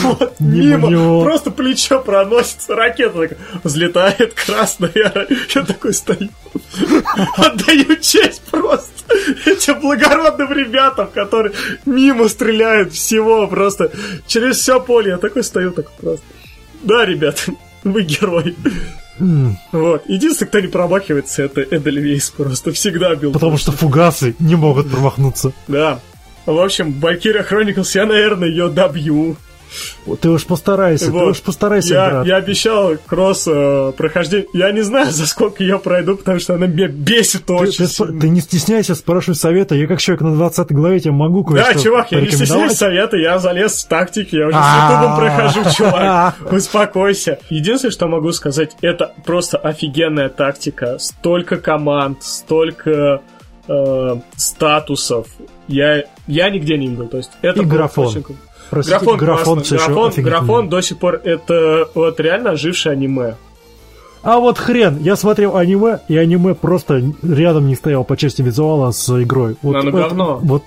Вот, Мимо просто плечо проносится, ракета такая взлетает, красная, я, такой стою. Отдаю честь просто этим благородным ребятам, которые мимо стреляют всего просто через все поле. Я такой стою, так просто. Да, ребята, вы герой. Вот. Единственное, кто не промахивается, это Эдельвейс просто всегда бил. Потому что фугасы не могут промахнуться. Да. В общем, Valkyria Chronicles, я, наверное, ее добью. Ты уж постарайся, ты Вот. уж постарайся, Я, брат. я обещал кросс э, прохождение. Я не знаю, за сколько ее пройду, потому что она меня бесит Ты, очень ты сильно. ты не стесняйся, спрашивай совета. Я как человек на 20 главе тебе могу кое-что Да, чувак, я не стесняюсь совета, я залез в тактики, я уже с ютубом прохожу, чувак. <laughs> Успокойся. Единственное, что могу сказать, это просто офигенная тактика. Столько команд, столько э, статусов. Я, я нигде не видел. То есть это И графон. очень. Простите, Графон, графон, классно. графон, графон до сих пор это вот реально ожившее аниме. А вот хрен, я смотрел аниме, и аниме просто рядом не стоял по части визуала с игрой. Вот, Оно это- говно. Вот,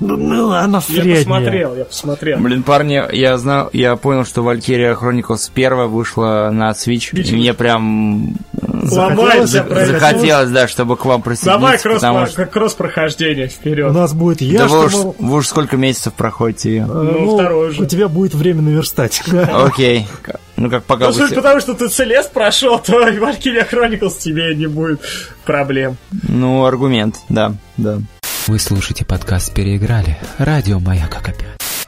ну, ну, она Я средняя. посмотрел, я посмотрел. Блин, парни, я знал, я понял, что Valkyria Chronicles 1 вышла на Switch, и мне прям Про это. захотелось, да, чтобы к вам Давай присоединиться, кросс, потому что... кросс прохождение У вперед. нас будет я, Да вы уж, вы уж сколько месяцев проходите ее? Ну, второй уже. У тебя будет время наверстать. <laughs> Окей. Ну, как пока Ну, потому, что ты Целест прошел, то и Valkyria Chronicles тебе не будет проблем. Ну, аргумент, да, да. Вы слушаете подкаст «Переиграли». Радио «Маяк» опять.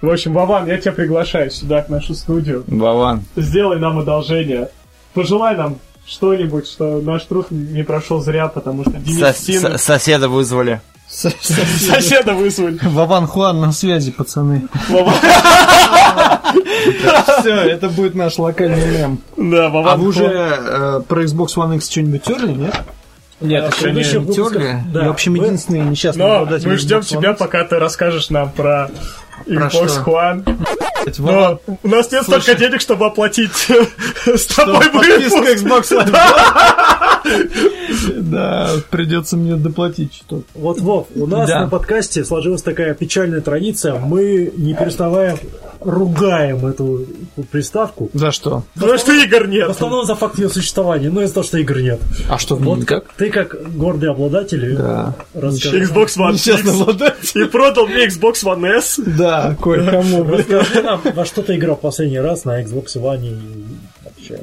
В общем, Вован, я тебя приглашаю сюда, к нашу студию. Вован. Сделай нам одолжение. Пожелай нам что-нибудь, что наш труд не прошел зря, потому что Денис Со- Сина- со- соседа вызвали. соседа вызвали. Вован Хуан на связи, пацаны. <laughs> Все, это будет наш локальный мем. Да, А Вован. вы уже э, про Xbox One X что-нибудь терли, нет? Нет, еще не. Терли? да. Я, <laughs> в общем, Мы- единственный несчастный Но обладатель мы ждем тебя, пока ты расскажешь нам про Xbox? One. Но у нас нет Слушай. столько денег, чтобы оплатить <laughs> с тобой выпуск. Xbox One. <laughs> <laughs> Да, придется мне доплатить что-то. Вот, Вов, у нас Да. на подкасте сложилась такая печальная традиция. Мы, не переставая, ругаем эту приставку. За что? Потому что игр В нет. основном за факт ее существования, но из-за того, что игр нет. А что, в Вот никак? Ты как гордый обладатель, Да. расскажи, Xbox One Несчастный X. обладатель. И продал мне Xbox One S. Да, кое-кому, расскажи нам, во что ты играл в последний раз на Xbox One и вообще.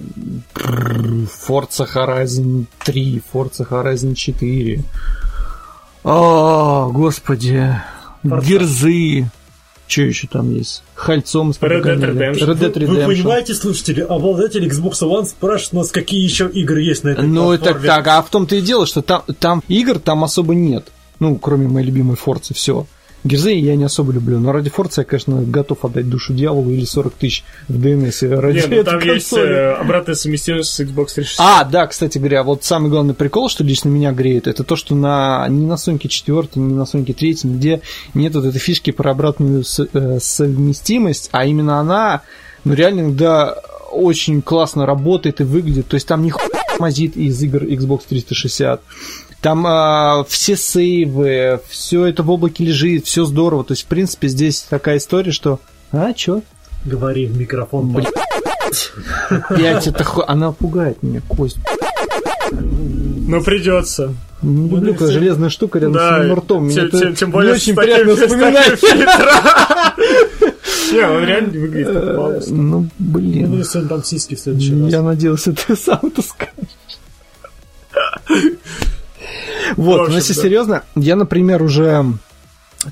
Forza Horizon 3, Forza Horizon 4. О, господи. Герзы. Что еще там есть? Хальцом с Red Dead. Redemption. Red Dead Вы, вы Redemption. понимаете, слушатели, обладатель Xbox One спрашивает нас, какие еще игры есть на этой Ну, это так, а в том-то и дело, что там, там игр там особо нет. Ну, кроме моей любимой Форцы, все. Герзы я не особо люблю, но ради Форца я, конечно, готов отдать душу дьяволу или 40 тысяч в DNS ради Не, ну там есть консоли. э, обратная совместимость с Xbox 360. А, да, кстати говоря, вот самый главный прикол, что лично меня греет, это то, что на ни на Sonic 4, ни на Sonic 3, нигде нет вот этой фишки про обратную с- э, совместимость, а именно она, ну реально иногда очень классно работает и выглядит, то есть там не мазит из игр Xbox 360. Там а, все сейвы, все это в облаке лежит, все здорово. То есть, в принципе, здесь такая история, что... А, чё? Говори в микрофон. Блин. Опять это Она пугает меня, Кость. Ну, придется. Не люблю, когда железная штука рядом Да, с моим ртом. Тем, тем не более очень приятно вспоминать. Не, он реально выглядит как Э. Ну, Я блин. буду сегодня там сиськи в следующий раз. Я надеялся, ты сам это скажешь. Вот, общем, но если да. серьезно, я, например, уже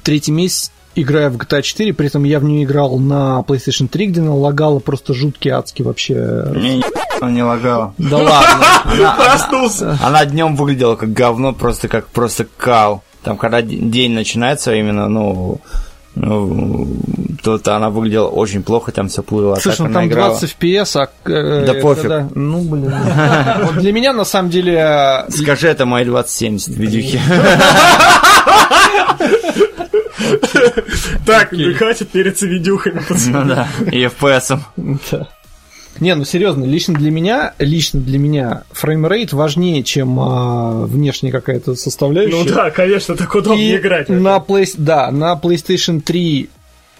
третий месяц играю в GTA 4, при этом я в нее играл на PlayStation 3, где она лагала просто жуткий адский вообще. Мне ни он не лагал. Да ладно. Она, Проснулся. она днем выглядела как говно, просто как просто кал. Там, когда день начинается именно, ну, ну, то она выглядела очень плохо, там все плыло. А Слушай, ну там играла. 20 FPS, а... э, Да пофиг. когда- Ну, блин. <laughs> Вот для меня, на самом деле, э, Скажи, это мои 2070 видюхи. Так, хватит переться видюхами, пацаны. Ну да, и FPS. Да. Не, ну серьезно, лично для меня, лично для меня фреймрейт важнее, чем а, внешняя какая-то составляющая. Ну да, конечно, так удобнее И играть. на Play... Да, на PlayStation 3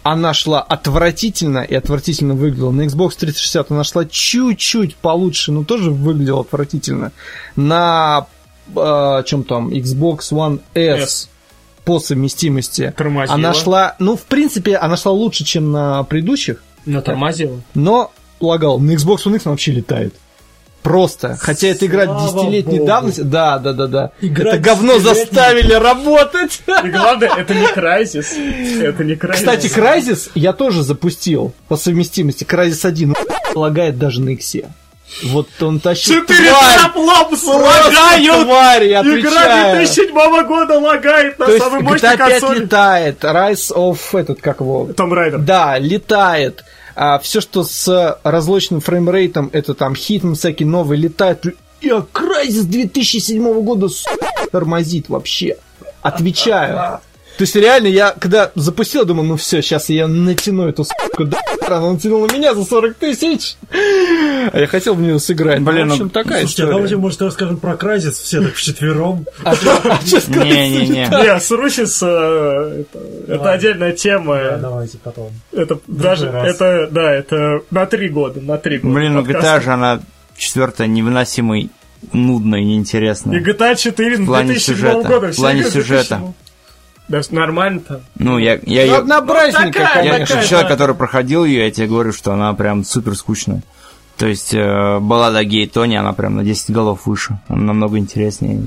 она шла отвратительно и отвратительно выглядела. На Xbox 360 она шла чуть-чуть получше, но тоже выглядела отвратительно. На а, чем там Xbox One S, S. по совместимости Тормозила. она шла, ну в принципе она шла лучше, чем на предыдущих, Но тормозила. но лагал. На Xbox One X она вообще летает. Просто. Хотя это игра десятилетней давности. Да, да, да, да. Игра это говно заставили работать. И главное, это не Crysis. Это не Crysis. Кстати, Crysis я тоже запустил по совместимости. Crysis 1 лагает даже на Иксе. Вот он тащит Четыре Просто лагают! тварь, я Игра отвечаю. 2007 года лагает на То есть самой GTA мощной 5 консоли. летает, Rise of этот, как его, Том Райдер. Да, летает. А все, что с разлочным фреймрейтом, это там Hitman всякие новые, летает. И Crysis 2007 года с***, тормозит вообще. Отвечаю. То есть реально я, когда запустил, думал, ну все, сейчас я натяну эту суку хера. Она натянула меня за 40 тысяч. А я хотел в нее сыграть. Блин, ну, в общем, ну, такая Слушайте, а история. давайте, может, расскажем про Crysis все так вчетвером. А а Не-не-не. Не, с Русис, это, отдельная Да, тема. давайте потом. Это даже, это, да, это на три года, на три года. Блин, ну. GTA же она четвертая невыносимой, нудной, И неинтересной. GTA 4 В в плане 2007 сюжета. года. В плане сюжета. 2007. Да, нормально-то. Ну, я, я Ну, однообразненько, Ну, такая, Я конечно. как человек, который проходил ее, я тебе говорю, что она прям супер скучная. То есть э, баллада Гей Тони, она прям на 10 голов выше. Она намного интереснее.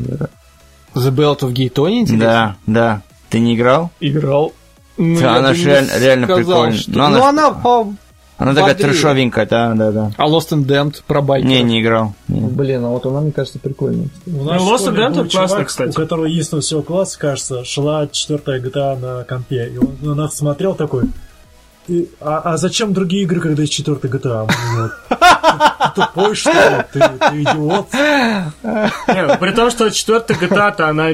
The Belt of Gay Tony, интересно? Да, да. Ты не играл? Играл. Ну, Да, она бы ж не реально- реально прикольная. что- Но она Ну, она по... Она такая Бодрее. трешовенькая, да, да, да. А Lost and Damned про байкеров. Не, не играл. Не. Блин, а вот она, мне кажется, прикольная. У нас Ну, в Lost Adventure был классно, кстати. У которого единственного всего класса, кажется, шла четвертая GTA на компе. И он на нас смотрел такой, «Ты- а, а зачем другие игры, когда есть четвертая GTA? Ты тупой, что ли? Ты, ты идиот? Не, при том, что четвертая GTA-то, она,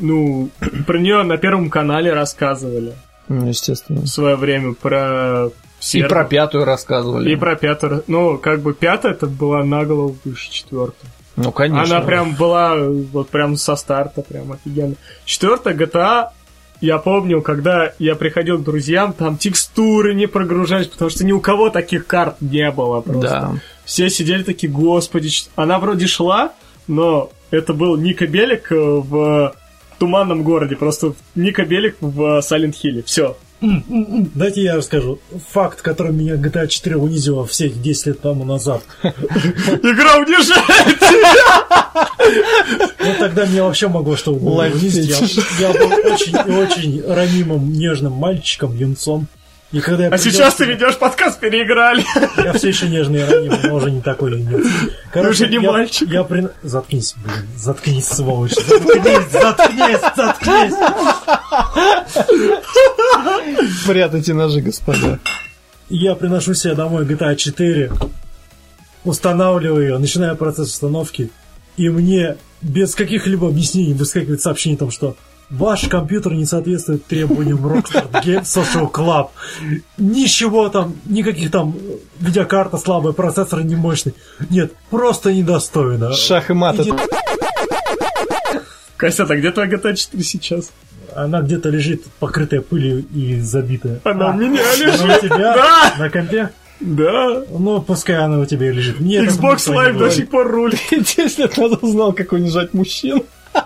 ну, про нее на Первом канале рассказывали Ну, естественно. в свое время, про И сервер. про пятую рассказывали. И про пятую. Ну, как бы пятая это была на голову выше четвертой. Ну, конечно. Она прям была вот прям со старта, прям офигенно. Четвертая GTA, я помню, когда я приходил к друзьям, там текстуры не прогружались, потому что ни у кого таких карт не было просто. Да. Все сидели такие, господи, она вроде шла, но это был Ника Белик в туманном городе, просто Ника Белик в Silent Hill. Все. <laughs> Дайте я расскажу. Факт, который меня GTA 4 унизила все эти 10 лет тому назад. <laughs> Игра унижает! Ну, тогда меня вообще могло что угодно унизить. Я, был очень и очень ранимым, нежным мальчиком, юнцом. И когда я А сейчас ты ведешь подкаст «Переиграли». Я все еще нежный и ранимый, но уже не такой ленивый. уже не я, мальчик. Я при... Заткнись, блин. Заткнись, сволочь. Заткнись, заткнись, заткнись. Прятайте ножи, господа. Я приношу себе домой GTA 4, устанавливаю ее, начинаю процесс установки, и мне без каких-либо объяснений выскакивает сообщение о том, что ваш компьютер не соответствует требованиям Rockstar Game Social Club. Ничего там, никаких там видеокарта слабая, процессор не мощный. Нет, просто недостойно. Шах и мат. Иди- Костя, а где твоя GTA 4 сейчас? Она где-то лежит, покрытая пылью и забитая. Она у А, меня Она лежит. у тебя? Да. На компе? Да. Ну, пускай она у тебя лежит. Мне Xbox Live до сих пор рулит. 10 лет назад узнал, как унижать мужчин. <laughs>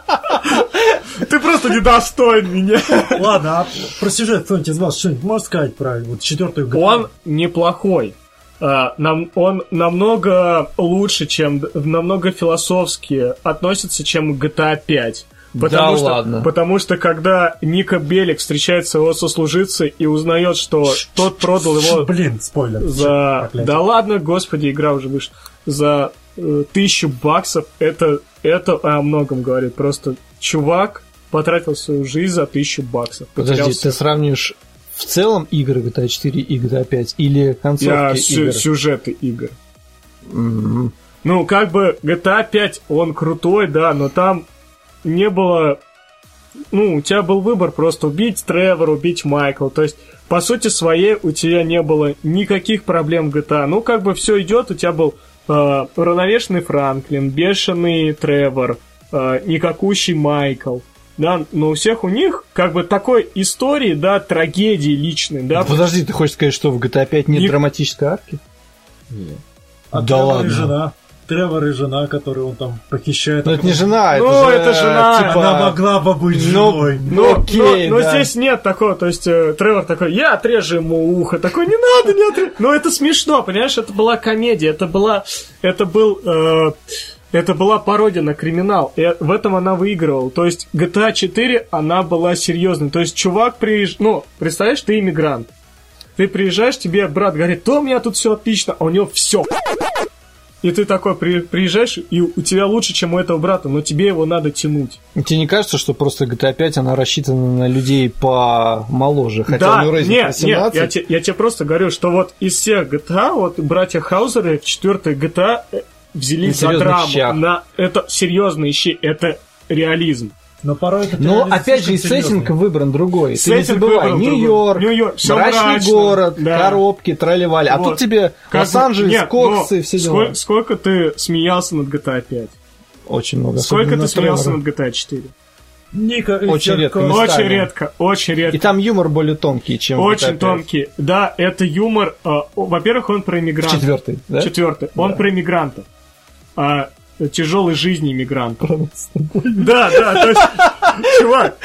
Ты просто недостоин меня. Ладно, а про сюжет кто-нибудь из вас что-нибудь может сказать про вот четвертую GTA? Он неплохой. А, нам, он намного лучше, чем намного философски относится, чем GTA 5. Потому Да что, ладно. Потому что когда Ника Белик встречает своего сослуживца и узнает, что тот продал его Блин, спойлер. за... Проклятие. Да ладно, господи, игра уже вышла. За э, тысячу баксов это, это о многом говорит. Просто чувак потратил свою жизнь за тысячу баксов. Подожди, Потерял ты сравниваешь в целом игры GTA 4 и GTA 5 или Я концовки сю- игр? сюжеты игр. М. Ну, как бы GTA 5, он крутой, да, но там не было... Ну, у тебя был выбор просто убить Тревора, убить Майкла. То есть, по сути своей, у тебя не было никаких проблем в GTA. Ну, как бы все идет, у тебя был э, равновешенный Франклин, бешеный Тревор, э, никакущий Майкл. Да, но у всех у них как бы такой истории, да, трагедии личной, да. Подожди, ты хочешь сказать, что в GTA 5 нет Ник- драматической арки? А Да Тревор ладно. и жена. Тревор и жена, которую он там похищает. Ну это не жена, это Ну, же, это жена. типа, Она могла бы быть Ну, женой. Но, Окей, но- но да. здесь нет такого, то есть э, Тревор такой, я отрежу ему ухо, такой, не надо, не отрежу. Но это смешно, понимаешь, это была комедия, это была, это был, э, это была пародия на криминал, и в этом она выигрывала. То есть GTA 4, она была серьезной. То есть чувак приезжает, ну, представляешь, ты иммигрант. Ты приезжаешь, тебе брат говорит, то у меня тут все отлично, а у него все. И ты такой при- приезжаешь, и у тебя лучше, чем у этого брата, но тебе его надо тянуть. Тебе не кажется, что просто GTA 5, она рассчитана на людей помоложе? Хотя да, у него рейтинг нет, 18. нет, я, те- я тебе просто говорю, что вот из всех GTA, вот братья Хаузеры в четвертой GTA взялись за серьезных драму. щах. На, это серьезные щи, это реализм. Но порой это Но опять же, и сеттинг выбран другой. Ты не Сеттинг забывай. Нью-Йорк, Нью-Йорк, мрачный мрачно, город, да. коробки, тролливали. А Вот. тут тебе Как Лос-Анджелес, нет, Коксы, все сколько, дела. сколько ты смеялся над GTA 5? Очень много. Сколько ты смеялся над GTA 4? Ника и Очень редко. Очень Местами. редко, очень редко. И там юмор более тонкий, чем в GTA Очень 5. тонкий. Да, это юмор. э, во-первых, он про иммигрантов. четвертый, да? Четвертый. Он Да. про иммигрантов. А, тяжелой жизни иммигрантов. Да, да, то есть, чувак,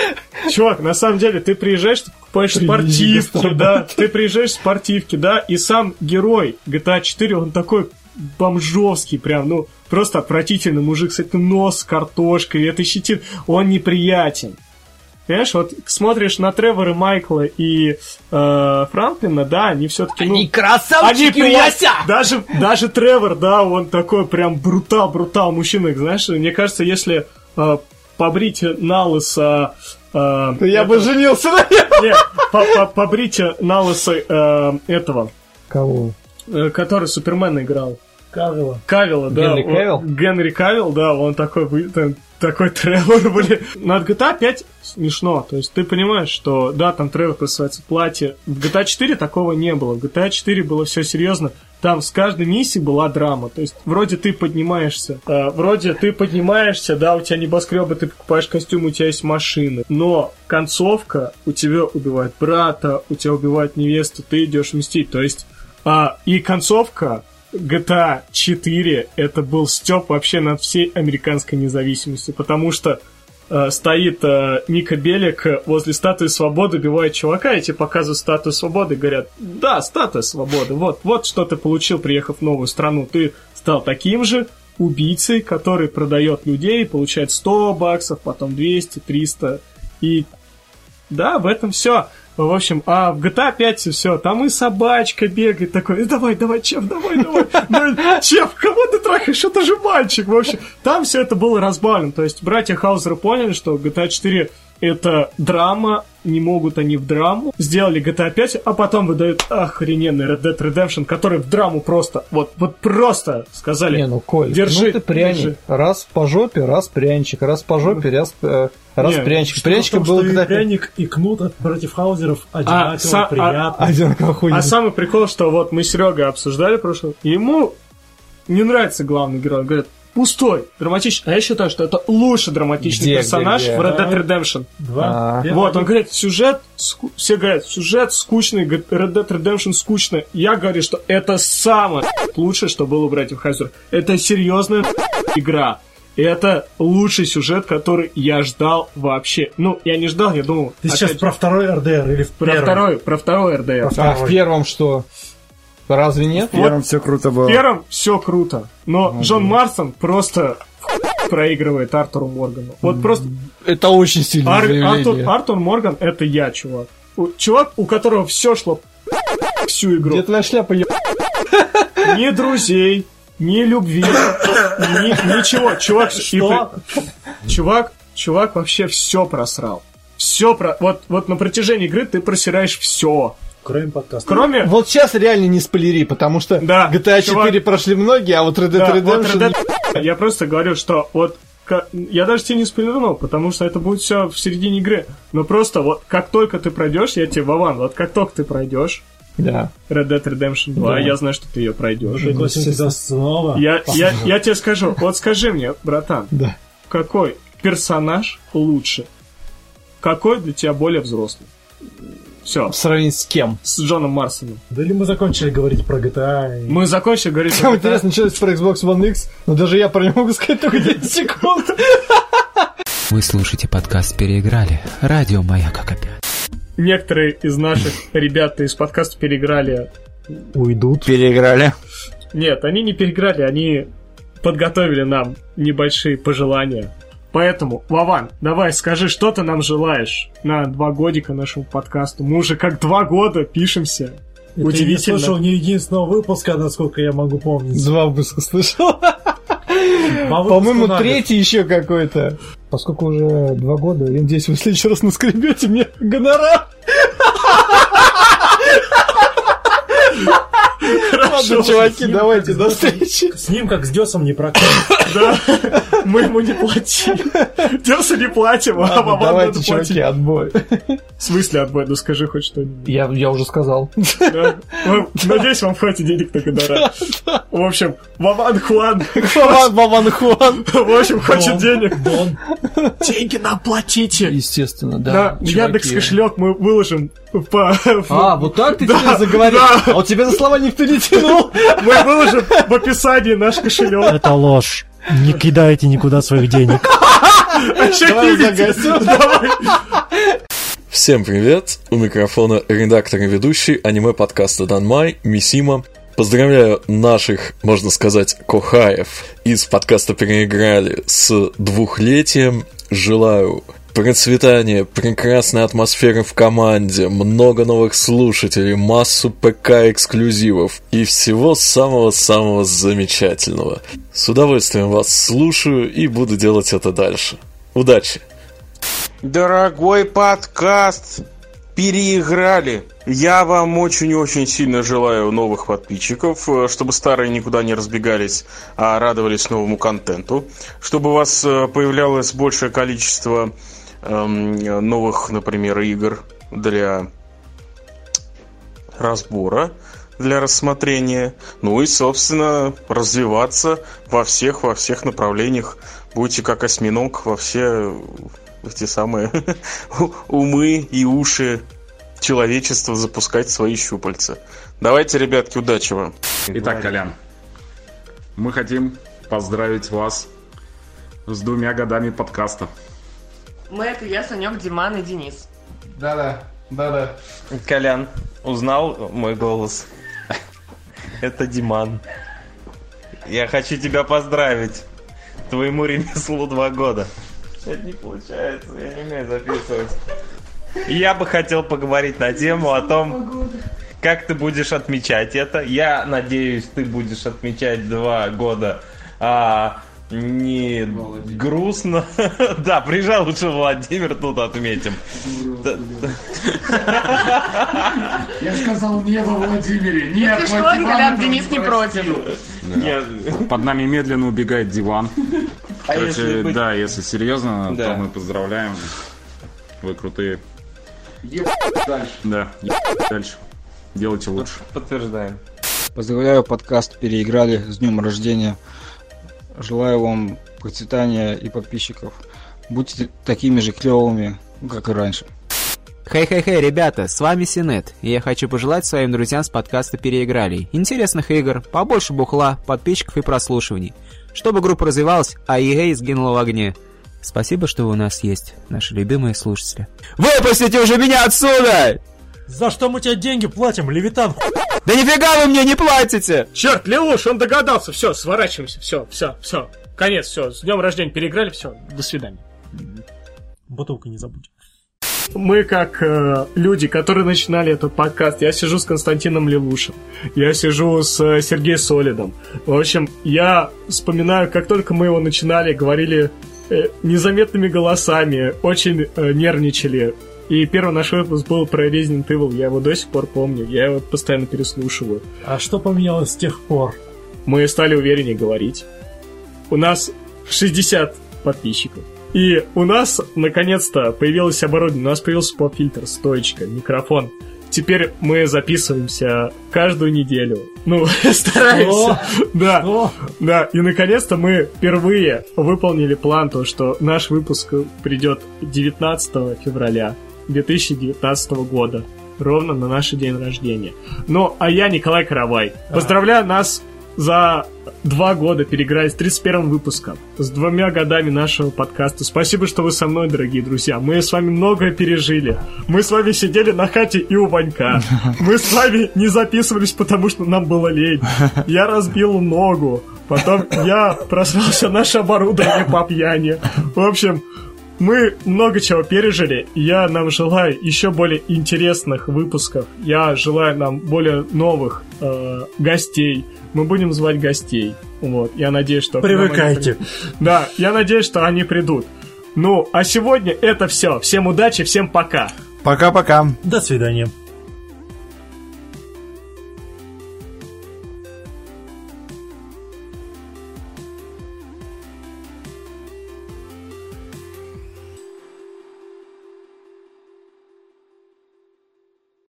чувак, на самом деле, ты приезжаешь, ты покупаешь спортивки, да, ты приезжаешь в спортивки, да, и сам герой GTA 4, он такой бомжовский, прям, ну, просто отвратительный мужик с этим нос, картошкой, этой щетин, он неприятен. Понимаешь, вот смотришь на Тревора, Майкла и э, Франклина, да, они все-таки, ну... Они красавчики, при- Вася! Даже, даже Тревор, да, он такой прям брутал, брутал мужчина. Знаешь, мне кажется, если э, побрить на лысо... э, Я бы женился на нем. <laughs> Не, по- по- побрить на лысо э, этого, Кого? э, который Супермена играл. Кавилла. Кавилла, да. Генри Кавилл? Генри Кавилл, да, он такой, там, такой Тревор, блин. Над GTA 5 смешно, то есть ты понимаешь, что, да, там Тревор присылается в платье. В GTA 4 такого не было. В GTA 4 было все серьезно. Там с каждой миссии была драма. То есть вроде ты поднимаешься, э, вроде ты поднимаешься, да, у тебя небоскребы, ты покупаешь костюм, у тебя есть машины. Но концовка, у тебя убивают брата, у тебя убивают невесту, ты идешь мстить. То есть а, и концовка GTA 4 это был степ вообще над всей американской независимостью, потому что э, стоит э, Ника Белик возле статуи свободы, убивает чувака, и тебе показывают статую свободы, говорят, да, статуя свободы, вот, вот что ты получил, приехав в новую страну, ты стал таким же убийцей, который продает людей, получает 100 баксов, потом 200, 300, и да, в этом все. В общем, а в GTA 5 все, там и собачка бегает такой, «Э, давай, давай, Чеф, давай, давай. Чеф, кого ты трахаешь? Это же мальчик. В общем, там все это было разбавлено. То есть братья Хаузеры поняли, что GTA 4 это драма, не могут они в драму. Сделали GTA 5, а потом выдают охрененный Red Dead Redemption, который в драму просто, вот, вот просто сказали. Не, ну, Коль, Держи, ну ты пряник. держи. Раз по жопе, раз пряничек, раз по жопе, раз, э, раз Не, было что и когда... пряник, и кнут от братьев Хаузеров одинаково са- а- приятно. Одинаково хуйня. А самый прикол, что вот мы с Серегой обсуждали прошлое, ему не нравится главный герой. Он говорит, пустой, драматичный. А я считаю, что это лучший драматичный Где, персонаж где, где? в Red Dead Redemption. Два. А. Вот, он говорит, сюжет, ску- все говорят, сюжет скучный, Red Dead Redemption скучный. Я говорю, что это самое лучшее, что было у братьев Хайзер. Это серьезная игра. И это лучший сюжет, который я ждал вообще. Ну, я не ждал, я думал... Ты сейчас же, про второй РДР или про первый? второй, про второй РДР. А в первом что? Разве нет? Первым все круто было. В первом все круто, но Джон Марсон просто проигрывает Артуру Моргану. Вот просто Это очень сильное Ар-. Артур, Артур Морган это я, чувак. Чувак, у которого все шло всю игру. Где твоя шляпа, еб... <laughs> Ни друзей, ни любви, ни- ничего. Чувак, и Что? при- чувак, чувак вообще все просрал. Все про... Вот, вот на протяжении игры ты просираешь все. Кроме подкаста. Кроме... Вот сейчас реально не спойлери, потому что Да, GTA 4 чувак. прошли многие, а вот Red Dead Да, вот Redemption... Red Dead- Я просто говорю, что вот я даже тебе не спойлернул, потому что это будет все в середине игры. Но просто вот как только ты пройдешь, я тебе, Вован, вот как только ты пройдешь Да. Red Dead Redemption 2, Да. я знаю, что ты ее пройдешь. Тебя снова. Я, я, я тебе скажу, вот скажи мне, братан, Да. какой персонаж лучше? Какой для тебя более взрослый? Все, В сравнении с кем? с Джоном Марсоном. Да или мы закончили говорить про GTA? и- Мы закончили говорить Самое про GTA. интересное началось про Xbox One X, но даже я про него могу сказать только 10 <laughs> секунд. Вы слушаете подкаст «Переиграли». Радио «Маяк» опять. Некоторые из наших ребят из подкаста переиграли Уйдут. Переиграли. Нет, они не переиграли, они подготовили нам небольшие пожелания. Поэтому, Вован, давай скажи, что ты нам желаешь на два годика нашему подкасту. Мы уже как два года пишемся. Это Удивительно. Я не слышал ни единственного выпуска, насколько я могу помнить. Два выпуска слышал. По-моему, третий еще какой-то. Поскольку уже два года, я надеюсь, вы в следующий раз наскребете мне гонорар. Ладно, чуваки, давайте, до встречи. С ним как с Десом не прокатит. <laughs> Да, мы ему не платим. Дёса не платим, а Давайте, надо платить. отбой. В смысле отбой? Ну скажи хоть что-нибудь. Я, я уже сказал. Надеюсь, вам хватит денег на гонорар. В общем, Вован Хуан, Вован Хуан. в общем, хочет денег. Деньги нам платите. Естественно, да. Чуваки. Яндекс кошелек мы выложим по... А, вот так ты Да, теперь заговорил? да. А у тебя за слова никто не тянул. Мы выложим в описании наш кошелек. Это ложь. Не кидайте никуда своих денег. А Давай загасим. Давай. Всем привет! У микрофона редактор и ведущий аниме-подкаста Данмай, Мисима. Поздравляю наших, можно сказать, кохаев из подкаста «Переиграли» с двухлетием. Желаю процветания, прекрасной атмосферы в команде, много новых слушателей, массу ПК-эксклюзивов и всего самого-самого замечательного. С удовольствием вас слушаю и буду делать это дальше. Удачи! Дорогой подкаст, переиграли. Я вам очень-очень сильно желаю новых подписчиков, э, чтобы старые никуда не разбегались, а радовались новому контенту, чтобы у вас э, появлялось большее количество новых, например, игр для разбора, для рассмотрения, ну и, собственно, развиваться во всех, во всех направлениях. Будете как осьминог во все эти самые <laughs> умы и уши человечества запускать свои щупальца. Давайте, ребятки, удачи вам. Итак, Колян, мы хотим поздравить вас с двумя годами подкаста. Мы это я, Санек, Диман и Денис. Да-да, да-да. Колян, узнал мой голос? Это Диман. Я хочу тебя поздравить. Твоему ремеслу два года. Это не получается, я не умею записывать. Я бы хотел поговорить на тему о том, как ты будешь отмечать это. Я надеюсь, ты будешь отмечать два года а, не грустно. <laughs> Да, приезжал лучше Владимир, тут отметим. Я сказал не во Владимире. Нет, Если что, Колян, Денис не против. Под нами медленно убегает диван. А Короче, да, если серьезно, то мы поздравляем. Вы крутые. дальше. Да, дальше. Делайте лучше. Подтверждаем. Поздравляю, подкаст переиграли с днем рождения. Желаю вам процветания и подписчиков. Будьте такими же клевыми, как и раньше. Хей-хей-хей, ребята, с вами Синет, и я хочу пожелать своим друзьям с подкаста «Переиграли» интересных игр, побольше бухла, подписчиков и прослушиваний, чтобы группа развивалась, а EA сгинула в огне. Спасибо, что вы у нас есть, наши любимые слушатели. Выпустите уже меня отсюда! За что мы тебе деньги платим, Левитан? Да нифига вы мне не платите! Черт, Леуш, он догадался. Все, сворачиваемся. Все, все, все. Конец, все. С днем рождения переиграли, все. До свидания. Бутылка не забудь. Мы как э, люди, которые начинали этот подкаст, я сижу с Константином Левушем, я сижу с э, Сергеем Солидом. В общем, я вспоминаю, как только мы его начинали, говорили э, незаметными голосами, очень э, нервничали. И первый наш выпуск был про Resident Evil, я его до сих пор помню, я его постоянно переслушиваю. А что поменялось с тех пор? Мы стали увереннее говорить. У нас 60 подписчиков. И у нас, наконец-то, появилось оборудование. У нас появился поп-фильтр, стоечка, микрофон. Теперь мы записываемся каждую неделю. Ну, <laughs> стараемся. Да, да. И, наконец-то, мы впервые выполнили план, то, что наш выпуск придет 19 февраля 2019 года. Ровно на наш день рождения. Ну, а я Николай Каравай. Поздравляю нас за два года переиграли с 31 выпуском, с двумя годами нашего подкаста. Спасибо, что вы со мной, дорогие друзья. Мы с вами многое пережили. Мы с вами сидели на хате и у Ванька. <laughs> Мы с вами не записывались, потому что нам было лень. Я разбил ногу. Потом я просрался наше оборудование по пьяни. В общем, мы много чего пережили. Я нам желаю еще более интересных выпусков. Я желаю нам более новых э, гостей. Мы будем звать гостей. Вот, я надеюсь, что... они Привыкайте. при- Да, я надеюсь, что они придут. Ну, а сегодня это все. Всем удачи, всем пока. Пока-пока. До свидания.